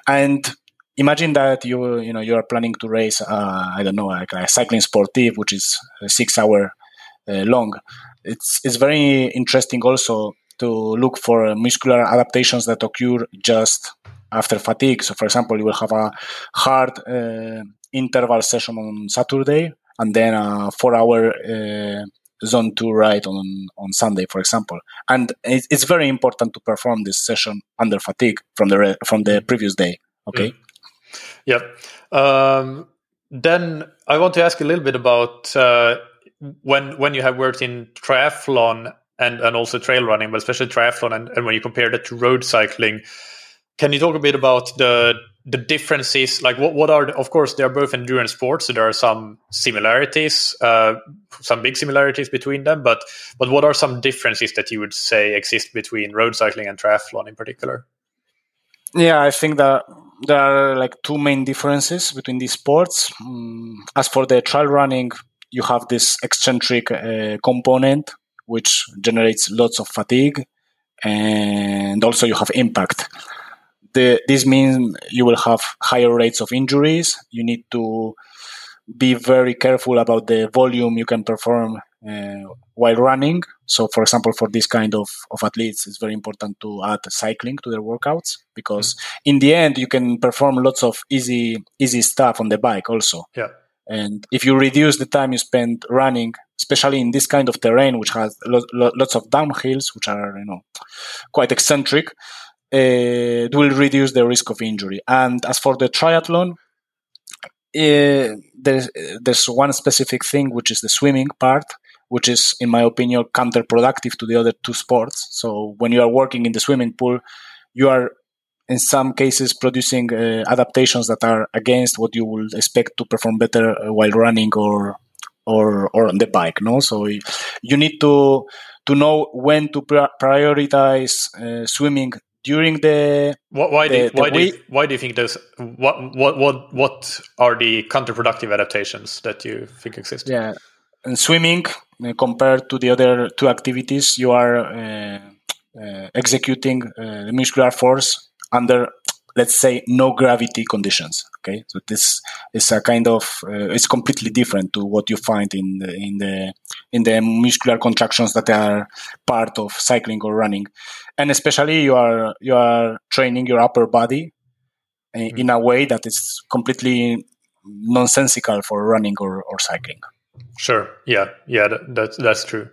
[SPEAKER 2] and imagine that you you know you are planning to race uh, I don't know like a cycling sportive which is six hour uh, long. It's it's very interesting also to look for muscular adaptations that occur just after fatigue. So, for example, you will have a hard uh, interval session on Saturday and then a four-hour uh, zone two ride on on Sunday, for example. And it's very important to perform this session under fatigue from the re- from the previous day. Okay. Mm.
[SPEAKER 1] Yep. Um, then I want to ask a little bit about uh, when when you have worked in triathlon and, and also trail running, but especially triathlon, and, and when you compare that to road cycling, can you talk a bit about the the differences like what, what are the, of course they are both endurance sports so there are some similarities uh, some big similarities between them but but what are some differences that you would say exist between road cycling and triathlon in particular
[SPEAKER 2] yeah i think that there are like two main differences between these sports um, as for the trail running you have this eccentric uh, component which generates lots of fatigue and also you have impact the, this means you will have higher rates of injuries. You need to be very careful about the volume you can perform uh, while running. So, for example, for this kind of, of athletes, it's very important to add cycling to their workouts because mm-hmm. in the end, you can perform lots of easy easy stuff on the bike also.
[SPEAKER 1] Yeah.
[SPEAKER 2] And if you reduce the time you spend running, especially in this kind of terrain, which has lo- lo- lots of downhills, which are you know quite eccentric, uh, it will reduce the risk of injury. And as for the triathlon, uh, there's, there's one specific thing, which is the swimming part, which is, in my opinion, counterproductive to the other two sports. So when you are working in the swimming pool, you are in some cases producing uh, adaptations that are against what you would expect to perform better while running or or or on the bike no so you need to to know when to prioritize uh, swimming during the
[SPEAKER 1] what, why the, do why do you, why do you think those what what what what are the counterproductive adaptations that you think exist?
[SPEAKER 2] Yeah, and swimming uh, compared to the other two activities, you are uh, uh, executing uh, the muscular force under let's say no gravity conditions okay? So this is a kind of uh, it's completely different to what you find in the, in the in the muscular contractions that are part of cycling or running and especially you are you are training your upper body mm-hmm. in a way that is completely nonsensical for running or, or cycling
[SPEAKER 1] sure yeah yeah that, that's that's true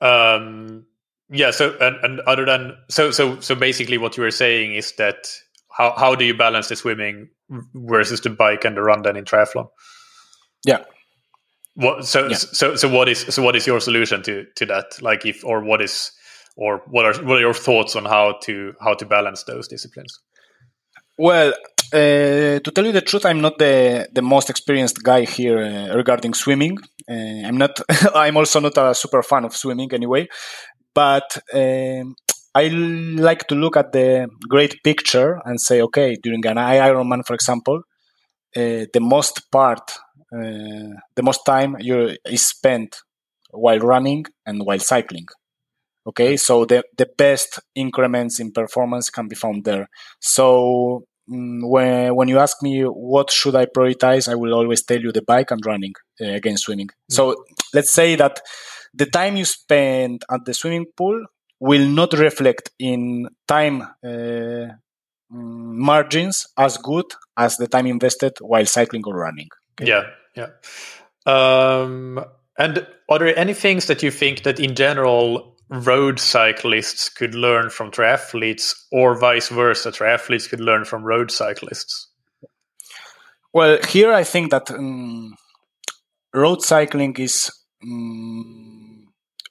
[SPEAKER 1] um yeah so and, and other than so so so basically what you were saying is that how how do you balance the swimming versus the bike and the run then in triathlon?
[SPEAKER 2] Yeah.
[SPEAKER 1] What so yeah. so so what is so what is your solution to to that? Like if or what is or what are what are your thoughts on how to how to balance those disciplines?
[SPEAKER 2] Well, uh, to tell you the truth, I'm not the, the most experienced guy here uh, regarding swimming. Uh, I'm not. I'm also not a super fan of swimming anyway. But um, I like to look at the great picture and say, okay, during an Ironman, for example, uh, the most part, the most time you is spent while running and while cycling. Okay, so the the best increments in performance can be found there. So mm, when when you ask me what should I prioritize, I will always tell you the bike and running uh, against swimming. Mm-hmm. So let's say that the time you spend at the swimming pool will not reflect in time uh, margins as good as the time invested while cycling or running.
[SPEAKER 1] Okay? Yeah, yeah. Um, and are there any things that you think that in general road cyclists could learn from triathletes, or vice versa, triathletes could learn from road cyclists?
[SPEAKER 2] Well, here I think that um, road cycling is um,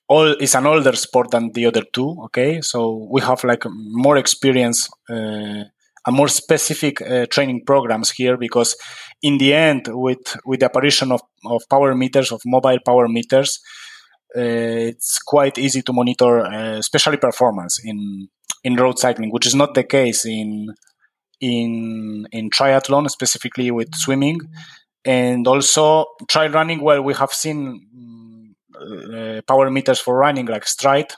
[SPEAKER 2] all is an older sport than the other two. Okay, so we have like more experience. Uh, and more specific uh, training programs here because in the end with with the apparition of, of power meters of mobile power meters uh, it's quite easy to monitor uh, especially performance in in road cycling which is not the case in in in triathlon specifically with swimming and also trail running well we have seen uh, power meters for running like Stryd.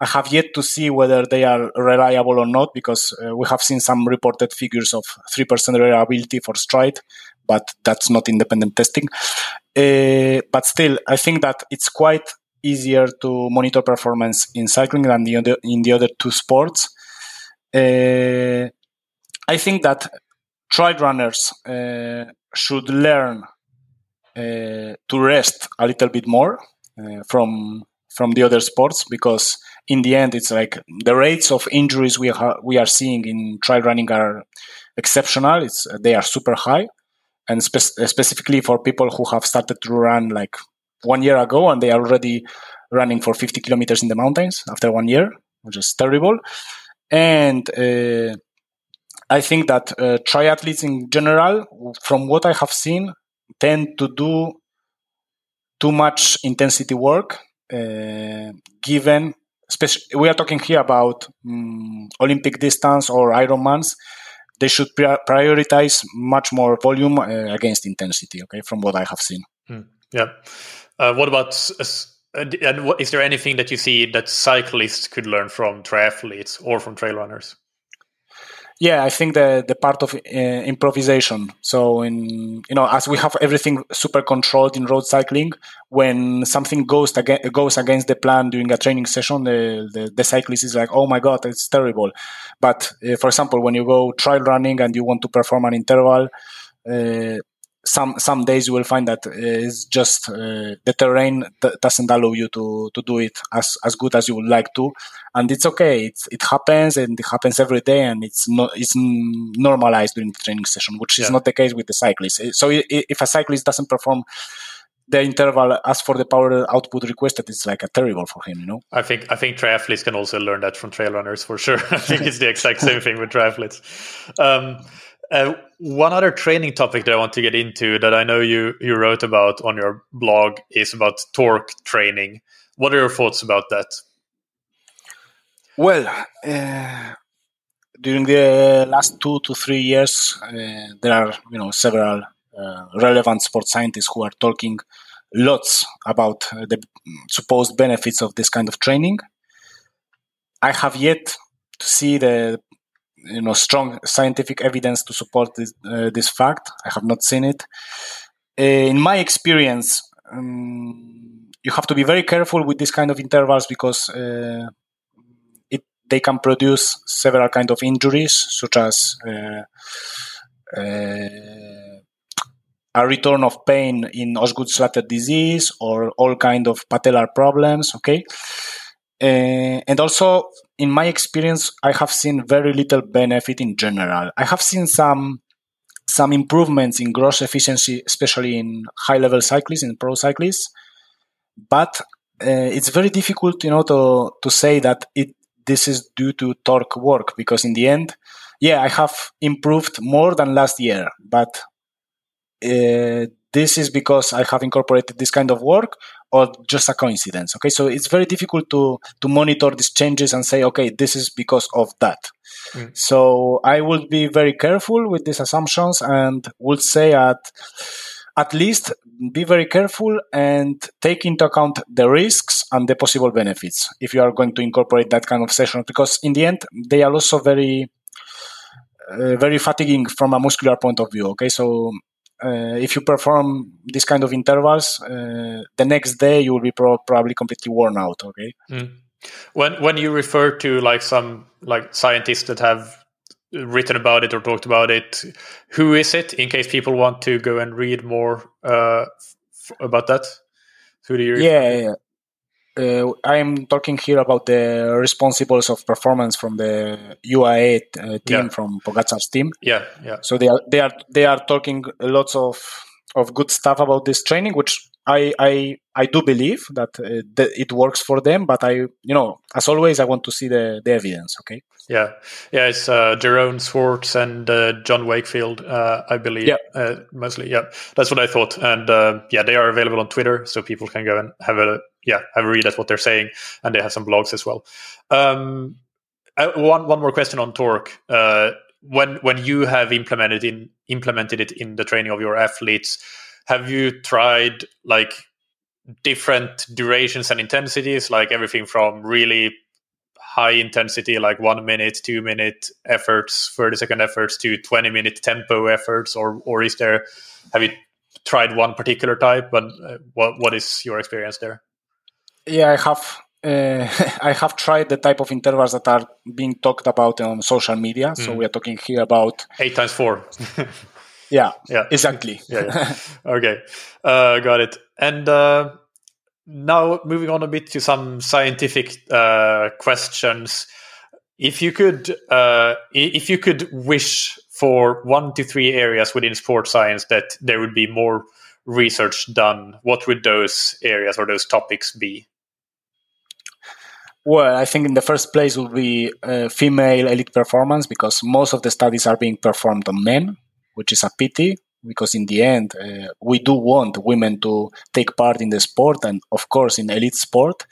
[SPEAKER 2] I have yet to see whether they are reliable or not because uh, we have seen some reported figures of 3% reliability for Stryd, but that's not independent testing. Uh, but still, I think that it's quite easier to monitor performance in cycling than the other, in the other two sports. Uh, I think that trail runners uh, should learn uh, to rest a little bit more uh, from from the other sports because in the end it's like the rates of injuries we ha- we are seeing in trail running are exceptional it's they are super high and spe- specifically for people who have started to run like one year ago and they are already running for 50 kilometers in the mountains after one year which is terrible and uh, I think that uh, triathletes in general, from what I have seen, tend to do too much intensity work, uh, given. We are talking here about um, Olympic distance or Ironmans. They should prioritize much more volume uh, against intensity. Okay, from what I have seen.
[SPEAKER 1] Mm, yeah. Uh, what about what, is there anything that you see that cyclists could learn from triathletes or from trail runners?
[SPEAKER 2] Yeah, I think the the part of uh, improvisation. So in you know, as we have everything super controlled in road cycling, when something goes against goes against the plan during a training session, the the, the cyclist is like, "Oh my god, it's terrible." But uh, for example, when you go trail running and you want to perform an interval, uh, some some days you will find that it's just uh, the terrain doesn't allow you to to do it as as good as you would like to, and it's okay. It's, it happens and it happens every day, and it's not it's normalized during the training session, which yeah. is not the case with the cyclist. So if a cyclist doesn't perform the interval as for the power output requested it's like a terrible for him you know
[SPEAKER 1] i think i think triathletes can also learn that from trail runners for sure i think it's the exact same thing with triathletes um, uh, one other training topic that I want to get into that I know you you wrote about on your blog is about torque training. What are your thoughts about that?
[SPEAKER 2] Well, uh, during the last two to three years, uh, there are you know several uh, relevant sports scientists who are talking lots about the supposed benefits of this kind of training. I have yet to see the you know strong scientific evidence to support this, uh, this fact. I have not seen it. Uh, in my experience, um, you have to be very careful with this kind of intervals because uh, it they can produce several kind of injuries, such as uh, uh, a return of pain in Osgood-Schlatter disease or all kind of patellar problems. Okay, uh, and also in my experience, I have seen very little benefit in general. I have seen some some improvements in gross efficiency, especially in high level cyclists, in pro cyclists. But uh, it's very difficult, you know, to to say that it this is due to torque work because in the end, yeah, I have improved more than last year, but uh, this is because I have incorporated this kind of work or just a coincidence. Okay, so it's very difficult to to monitor these changes and say, okay, this is because of that. Mm. So I would be very careful with these assumptions and would say at at least be very careful and take into account the risks and the possible benefits if you are going to incorporate that kind of session because in the end they are also very uh, very fatiguing from a muscular point of view okay so uh, if you perform this kind of intervals, uh, the next day you will be pro- probably completely worn out. Okay. Mm.
[SPEAKER 1] When when you refer to like some like scientists that have written about it or talked about it, who is it? In case people want to go and read more uh, f- about that,
[SPEAKER 2] who do you? Yeah, yeah, uh, I'm talking here about the responsibles of performance from the UAE uh, team yeah. from Pogacar's team.
[SPEAKER 1] Yeah, yeah.
[SPEAKER 2] So they are they are they are talking lots of of good stuff about this training, which I I I do believe that, uh, that it works for them. But I you know as always I want to see the the evidence. Okay.
[SPEAKER 1] Yeah, yeah. It's uh, Jeroen Swartz and uh, John Wakefield, uh, I believe. Yeah. Uh, mostly. Yeah, that's what I thought. And uh, yeah, they are available on Twitter, so people can go and have a yeah a read at what they're saying, and they have some blogs as well. Um, uh, one one more question on torque. Uh, when when you have implemented in implemented it in the training of your athletes, have you tried like different durations and intensities, like everything from really high intensity, like one minute, two minute efforts, thirty second efforts, to twenty minute tempo efforts, or or is there have you tried one particular type? But uh, what what is your experience there?
[SPEAKER 2] Yeah, I have uh, I have tried the type of intervals that are being talked about on social media. Mm. So we are talking here about
[SPEAKER 1] eight times four.
[SPEAKER 2] yeah, yeah, exactly.
[SPEAKER 1] yeah, yeah. Okay, uh, got it. And uh, now moving on a bit to some scientific uh, questions. If you could, uh, if you could wish for one to three areas within sports science that there would be more research done, what would those areas or those topics be?
[SPEAKER 2] Well, I think in the first place will be uh, female elite performance because most of the studies are being performed on men, which is a pity because in the end uh, we do want women to take part in the sport and of course in elite sport.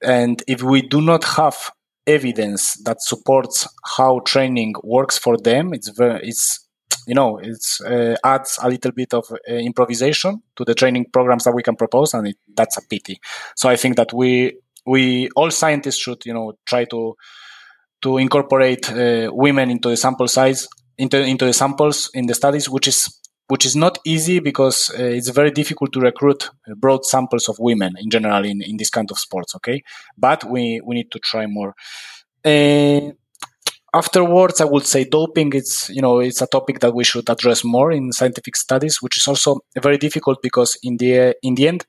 [SPEAKER 2] And if we do not have evidence that supports how training works for them, it's very, it's you know it's uh, adds a little bit of uh, improvisation to the training programs that we can propose and it, that's a pity so i think that we we all scientists should you know try to to incorporate uh, women into the sample size into into the samples in the studies which is which is not easy because uh, it's very difficult to recruit broad samples of women in general in, in this kind of sports okay? But we we need to try more. Uh, afterwards i would say doping it's you know it's a topic that we should address more in scientific studies which is also very difficult because in the in the end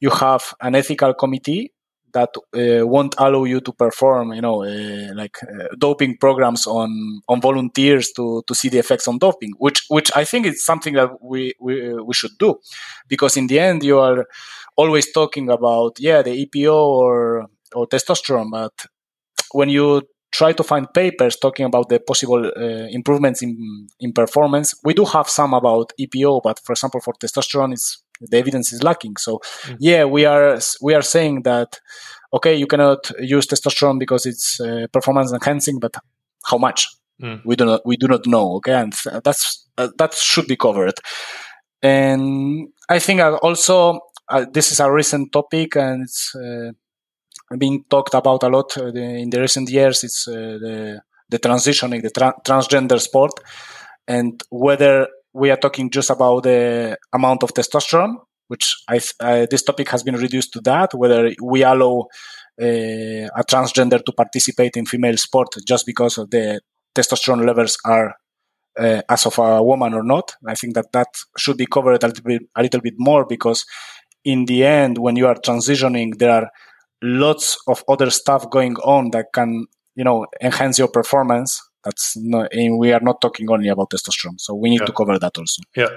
[SPEAKER 2] you have an ethical committee that uh, won't allow you to perform, you know, uh, like uh, doping programs on on volunteers to to see the effects on doping, which which I think is something that we we we should do, because in the end you are always talking about yeah the EPO or or testosterone, but when you try to find papers talking about the possible uh, improvements in in performance, we do have some about EPO, but for example for testosterone, it's the evidence is lacking. So mm. yeah, we are we are saying that okay, you cannot use testosterone because it's uh, performance enhancing, but how much? Mm. We do not we do not know. Okay, and that's uh, that should be covered. And I think also uh, this is a recent topic, and it's uh, being talked about a lot uh, in the recent years. It's uh, the the transitioning, the tra- transgender sport, and whether we are talking just about the amount of testosterone, which I, uh, this topic has been reduced to that, whether we allow uh, a transgender to participate in female sport just because of the testosterone levels are uh, as of a woman or not. I think that that should be covered a little bit, a little bit more because in the end, when you are transitioning, there are lots of other stuff going on that can, you know, enhance your performance that's not, and we are not talking only about testosterone. So we need yeah. to cover that also.
[SPEAKER 1] Yeah.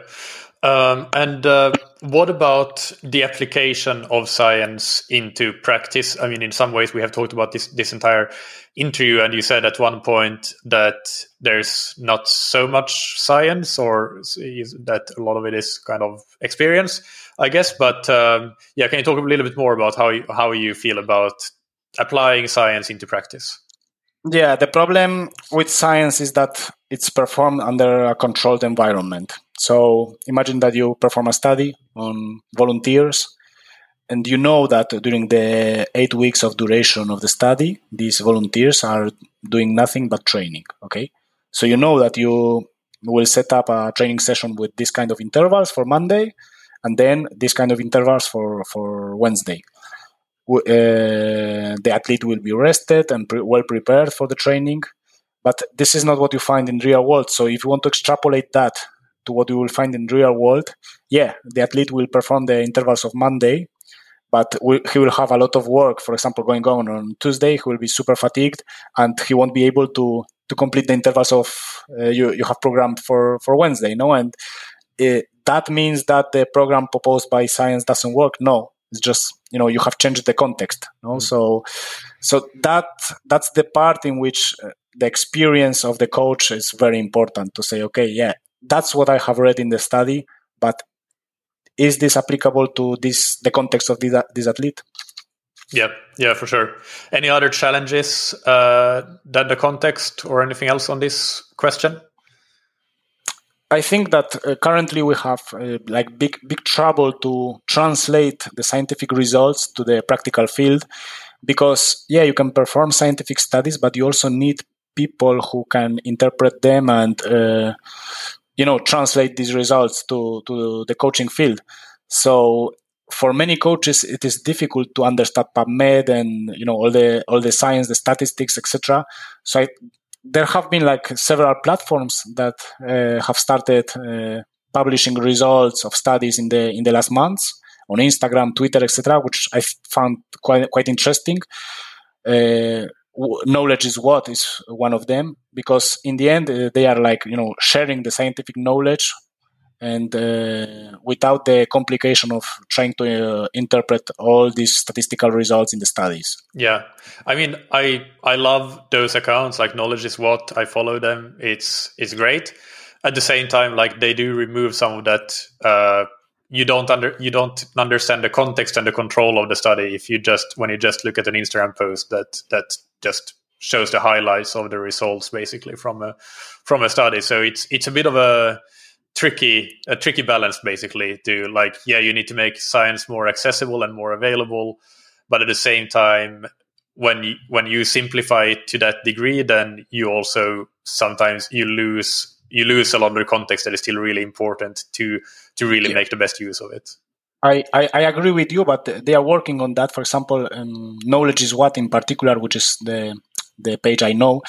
[SPEAKER 1] Um, and uh, what about the application of science into practice? I mean, in some ways, we have talked about this this entire interview, and you said at one point that there's not so much science, or that a lot of it is kind of experience, I guess. But um, yeah, can you talk a little bit more about how you, how you feel about applying science into practice?
[SPEAKER 2] Yeah, the problem with science is that it's performed under a controlled environment. So imagine that you perform a study on volunteers, and you know that during the eight weeks of duration of the study, these volunteers are doing nothing but training. Okay, so you know that you will set up a training session with this kind of intervals for Monday, and then this kind of intervals for for Wednesday the athlete will be rested and pre- well prepared for the training. But this is not what you find in real world. So if you want to extrapolate that to what you will find in real world, yeah, the athlete will perform the intervals of Monday, but we, he will have a lot of work. For example, going on on Tuesday, he will be super fatigued and he won't be able to to complete the intervals of uh, you you have programmed for for Wednesday. No, and uh, that means that the program proposed by science doesn't work. No, it's just you know you have changed the context no? mm-hmm. so so that that's the part in which uh, the experience of the coach is very important to say okay yeah that's what i have read in the study but is this applicable to this the context of this, this athlete
[SPEAKER 1] yeah yeah for sure any other challenges uh, than the context or anything else on this question
[SPEAKER 2] I think that uh, currently we have uh, like big big trouble to translate the scientific results to the practical field because yeah you can perform scientific studies but you also need people who can interpret them and uh, you know translate these results to to the coaching field. So for many coaches it is difficult to understand PubMed and you know all the all the science the statistics etc so I, there have been like several platforms that uh, have started uh, publishing results of studies in the in the last months on Instagram, Twitter, etc., which I found quite quite interesting. Uh, Knowledge Is Watt is one of them because in the end uh, they are like you know sharing the scientific knowledge and uh, without the complication of trying to uh, interpret all these statistical results in the studies.
[SPEAKER 1] Yeah, I mean, I I love those accounts. Like Knowledge Is Watt I follow them. It's it's great. At the same time, like they do remove some of that. Uh, you don't under you don't understand the context and the control of the study if you just when you just look at an Instagram post that that just shows the highlights of the results basically from a from a study. So it's it's a bit of a tricky a tricky balance basically to like yeah you need to make science more accessible and more available but at the same time when you, when you simplify it to that degree then you also sometimes you lose you lose a lot of the context that is still really important to to really yeah. make the best use of it
[SPEAKER 2] I, I, I, agree with you, but they are working on that. For example, um, Knowledge Is Watt in particular, which is the the page I know,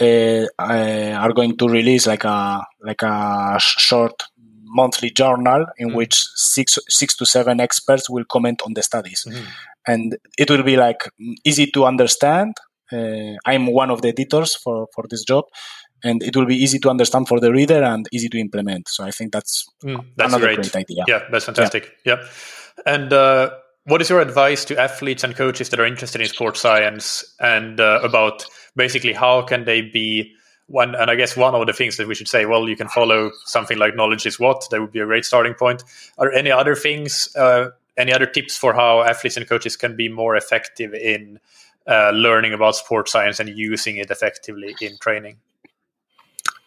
[SPEAKER 2] uh, are going to release like a like a short monthly journal in mm which six six to seven experts will comment on the studies, mm and it will be like easy to understand. Uh, I'm one of the editors for for this job, and it will be easy to understand for the reader and easy to implement. So I think that's mm, that's another great. great. idea.
[SPEAKER 1] Yeah, that's fantastic. Yeah, yeah. and. Uh, what is your advice to athletes and coaches that are interested in sports science and uh, about basically how can they be one and i guess one of the things that we should say well you can follow something like Knowledge Is Watt that would be a great starting point. Are any other things uh, any other tips for how athletes and coaches can be more effective in uh, learning about sports science and using it effectively in training?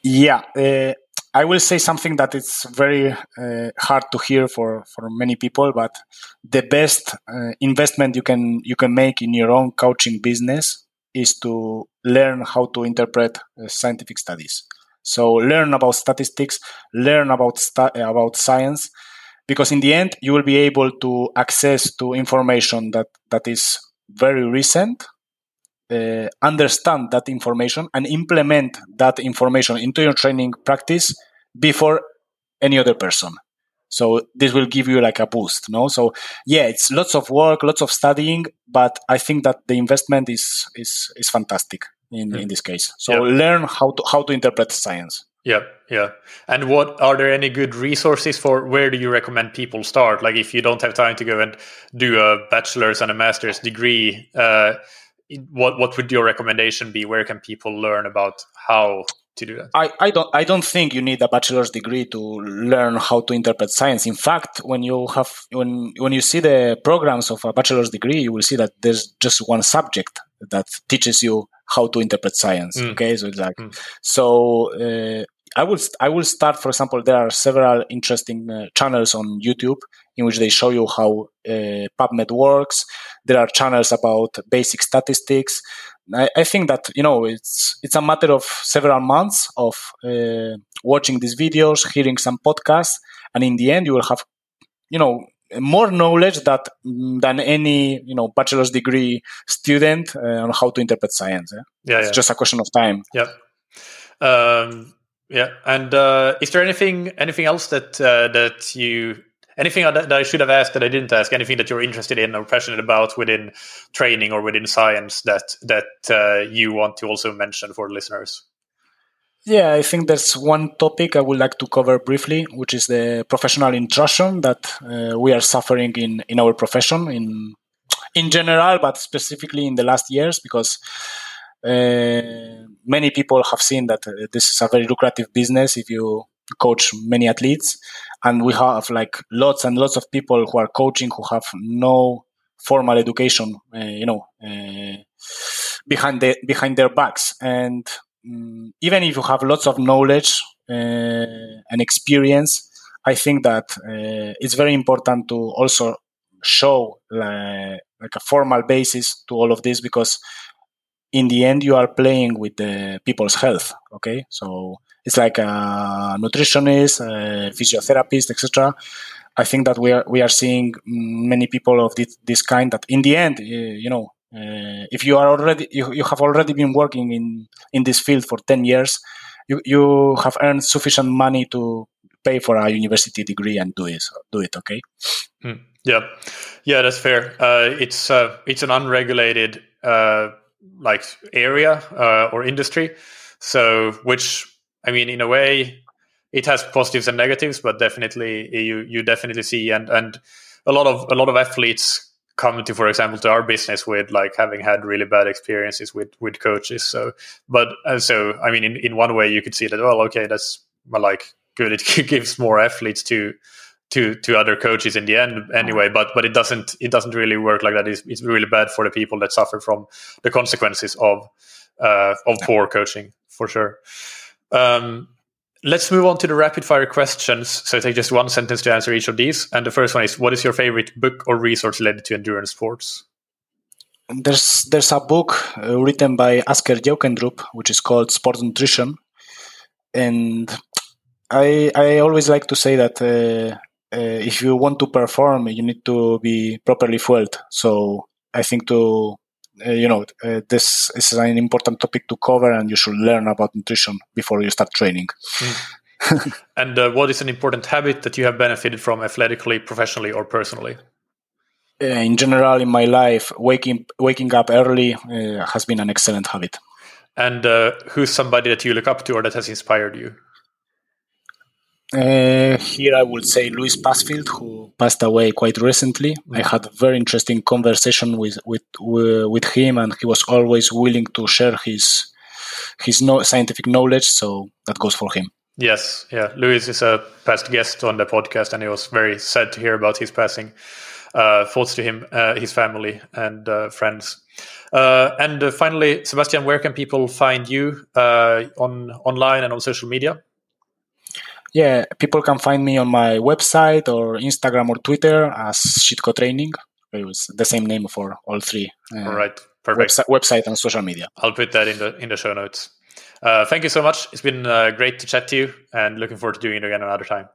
[SPEAKER 2] Yeah uh, i will say something that it's very uh, hard to hear for for many people but the best uh, investment you can you can make in your own coaching business is to learn how to interpret uh, scientific studies. So learn about statistics, learn about about science, because in the end you will be able to access to information that that is very recent, uh, understand that information, and implement that information into your training practice before any other person. So this will give you like a boost, no? So yeah, it's lots of work, lots of studying, but I think that the investment is is is fantastic in, mm. in this case. So learn how to how to interpret science.
[SPEAKER 1] Yeah, yeah. And what are there any good resources for where do you recommend people start? Like if you don't have time to go and do a bachelor's and a master's degree, uh, what what would your recommendation be? Where can people learn about how to do that?
[SPEAKER 2] I, I don't I don't think you need a bachelor's degree to learn how to interpret science. In fact, when you have when when you see the programs of a bachelor's degree, you will see that there's just one subject that teaches you how to interpret science. Mm. Okay, so it's like mm. so. Uh, I will I will start. For example, there are several interesting uh, channels on YouTube in which they show you how uh, PubMed works. There are channels about basic statistics. I, I, think that you know it's it's a matter of several months of uh, watching these videos, hearing some podcasts, and in the end, you will have you know more knowledge that than any you know bachelor's degree student uh, on how to interpret science. Yeah, yeah it's yeah. just a question of time.
[SPEAKER 1] Yeah. Um, yeah, and uh, is there anything anything else that uh, that you anything that I should have asked that I didn't ask? Anything that you're interested in or passionate about within training or within science that that uh, you want to also mention for listeners?
[SPEAKER 2] Yeah, I think there's one topic I would like to cover briefly, which is the professional intrusion that uh, we are suffering in in our profession in in general, but specifically in the last years because. Uh, many people have seen that uh, this is a very lucrative business if you coach many athletes. And we have like lots and lots of people who are coaching who have no formal education uh, you know uh, behind the behind their backs. And um, even if you have lots of knowledge uh, and experience i think that it's very important to also show like, like a formal basis to all of this because in the end you are playing with the people's health okay? So it's like a nutritionist, a physiotherapist, etc. I think that we are we are seeing many people of this, this kind that in the end, eh, you know, uh, if you are already you, you have already been working in in this field for 10 years you, you have earned sufficient money to pay for a university degree and do it do it okay?
[SPEAKER 1] Mm, yeah. Yeah that's fair. Uh, it's uh, it's an unregulated uh, like area uh, or industry. So which I mean, in a way, it has positives and negatives, but definitely you you definitely see and and a lot of a lot of athletes come to, for example, to our business with like having had really bad experiences with with coaches. So, but uh, so I mean, in in one way, you could see that. Well, okay, that's like good. It gives more athletes to to to other coaches in the end anyway but but it doesn't it doesn't really work like that it's, it's really bad for the people that suffer from the consequences of uh, of poor coaching for sure um, let's move on to the rapid fire questions. So take just one sentence to answer each of these. And the first one is what is your favorite book or resource related to endurance sports?
[SPEAKER 2] There's there's a book uh, written by Asker Jeukendrup which is called Sport Nutrition. And I I always like to say that uh, uh, if you want to perform, you need to be properly fueled. So I think to you know uh, this is an important topic to cover, and you should learn about nutrition before you start training.
[SPEAKER 1] Mm. and uh, what is an important habit that you have benefited from athletically, professionally, or personally?
[SPEAKER 2] Uh, in general, in my life, waking waking up early uh, has been an excellent habit.
[SPEAKER 1] And who's somebody that you look up to or that has inspired you?
[SPEAKER 2] Uh, here I would say Louis Passfield, who passed away quite recently. Mm-hmm. I had a very interesting conversation with with with him, and he was always willing to share his his no, scientific knowledge. So that goes for him.
[SPEAKER 1] Yes, yeah. Louis is a past guest on the podcast, and it was very sad to hear about his passing. Uh, thoughts to him, uh, his family, and uh, friends. Uh, and uh, finally, Sebastian, where can people find you on online and on social media?
[SPEAKER 2] Yeah, people can find me on my website or Instagram or Twitter as Sitko Training. It was the same name for all three.
[SPEAKER 1] Uh, all right, perfect.
[SPEAKER 2] Website, website, and social media.
[SPEAKER 1] I'll put that in the in the show notes. Uh, thank you so much. It's been uh, great to chat to you, and looking forward to doing it again another time.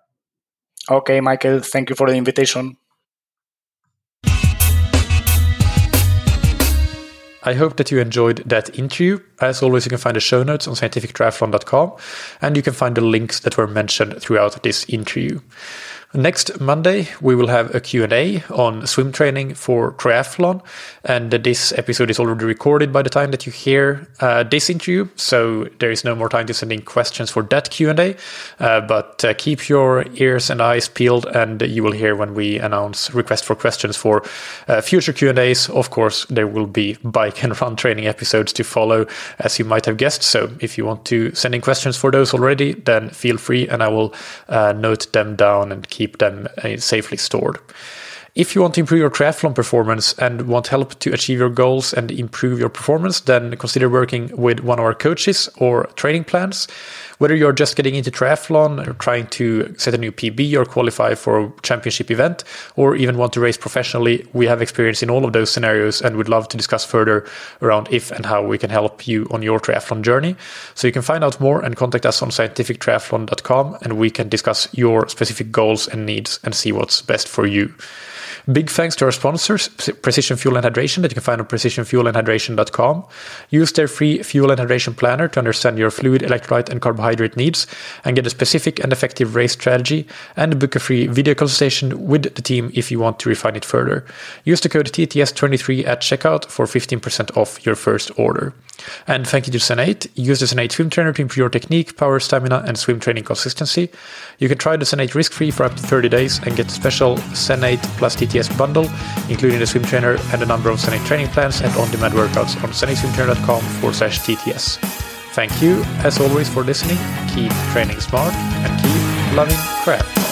[SPEAKER 2] Okay, Michael. Thank you for the invitation.
[SPEAKER 1] I hope that you enjoyed that interview. As always, you can find the show notes on scientifictriathlon.com and you can find the links that were mentioned throughout this interview. Next Monday, we will have a Q&A on swim training for triathlon. And this episode is already recorded by the time that you hear uh, this interview. So there is no more time to send in questions for that Q&A. Uh, but uh, keep your ears and eyes peeled and you will hear when we announce request for questions for uh, future Q&As. Of course, there will be bike and run training episodes to follow, as you might have guessed. So if you want to send in questions for those already, then feel free and I will uh, note them down and keep them uh, safely stored. If you want to improve your triathlon performance and want help to achieve your goals and improve your performance, then consider working with one of our coaches or training plans. Whether you're just getting into triathlon or trying to set a new PB or qualify for a championship event, or even want to race professionally, we have experience in all of those scenarios and would love to discuss further around if and how we can help you on your triathlon journey. So you can find out more and contact us on scientifictriathlon.com and we can discuss your specific goals and needs and see what's best for you. Big thanks to our sponsors, Precision Fuel and Hydration, that you can find on precisionfuelandhydration.com. Use their free fuel and hydration planner to understand your fluid, electrolyte, and carbohydrate needs and get a specific and effective race strategy and book a free video consultation with the team if you want to refine it further. Use the code TTS23 at checkout for 15% off your first order. And thank you to Zen8. Use the Zen8 swim trainer to improve your technique, power, stamina, and swim training consistency. You can try the Zen8 risk free for up to 30 days and get special Zen8 plus TTS bundle, including the swim trainer and a number of Zen8 training plans and on demand workouts on zen8swimtrainer.com forward slash TTS. Thank you, as always, for listening. Keep training smart and keep loving craft.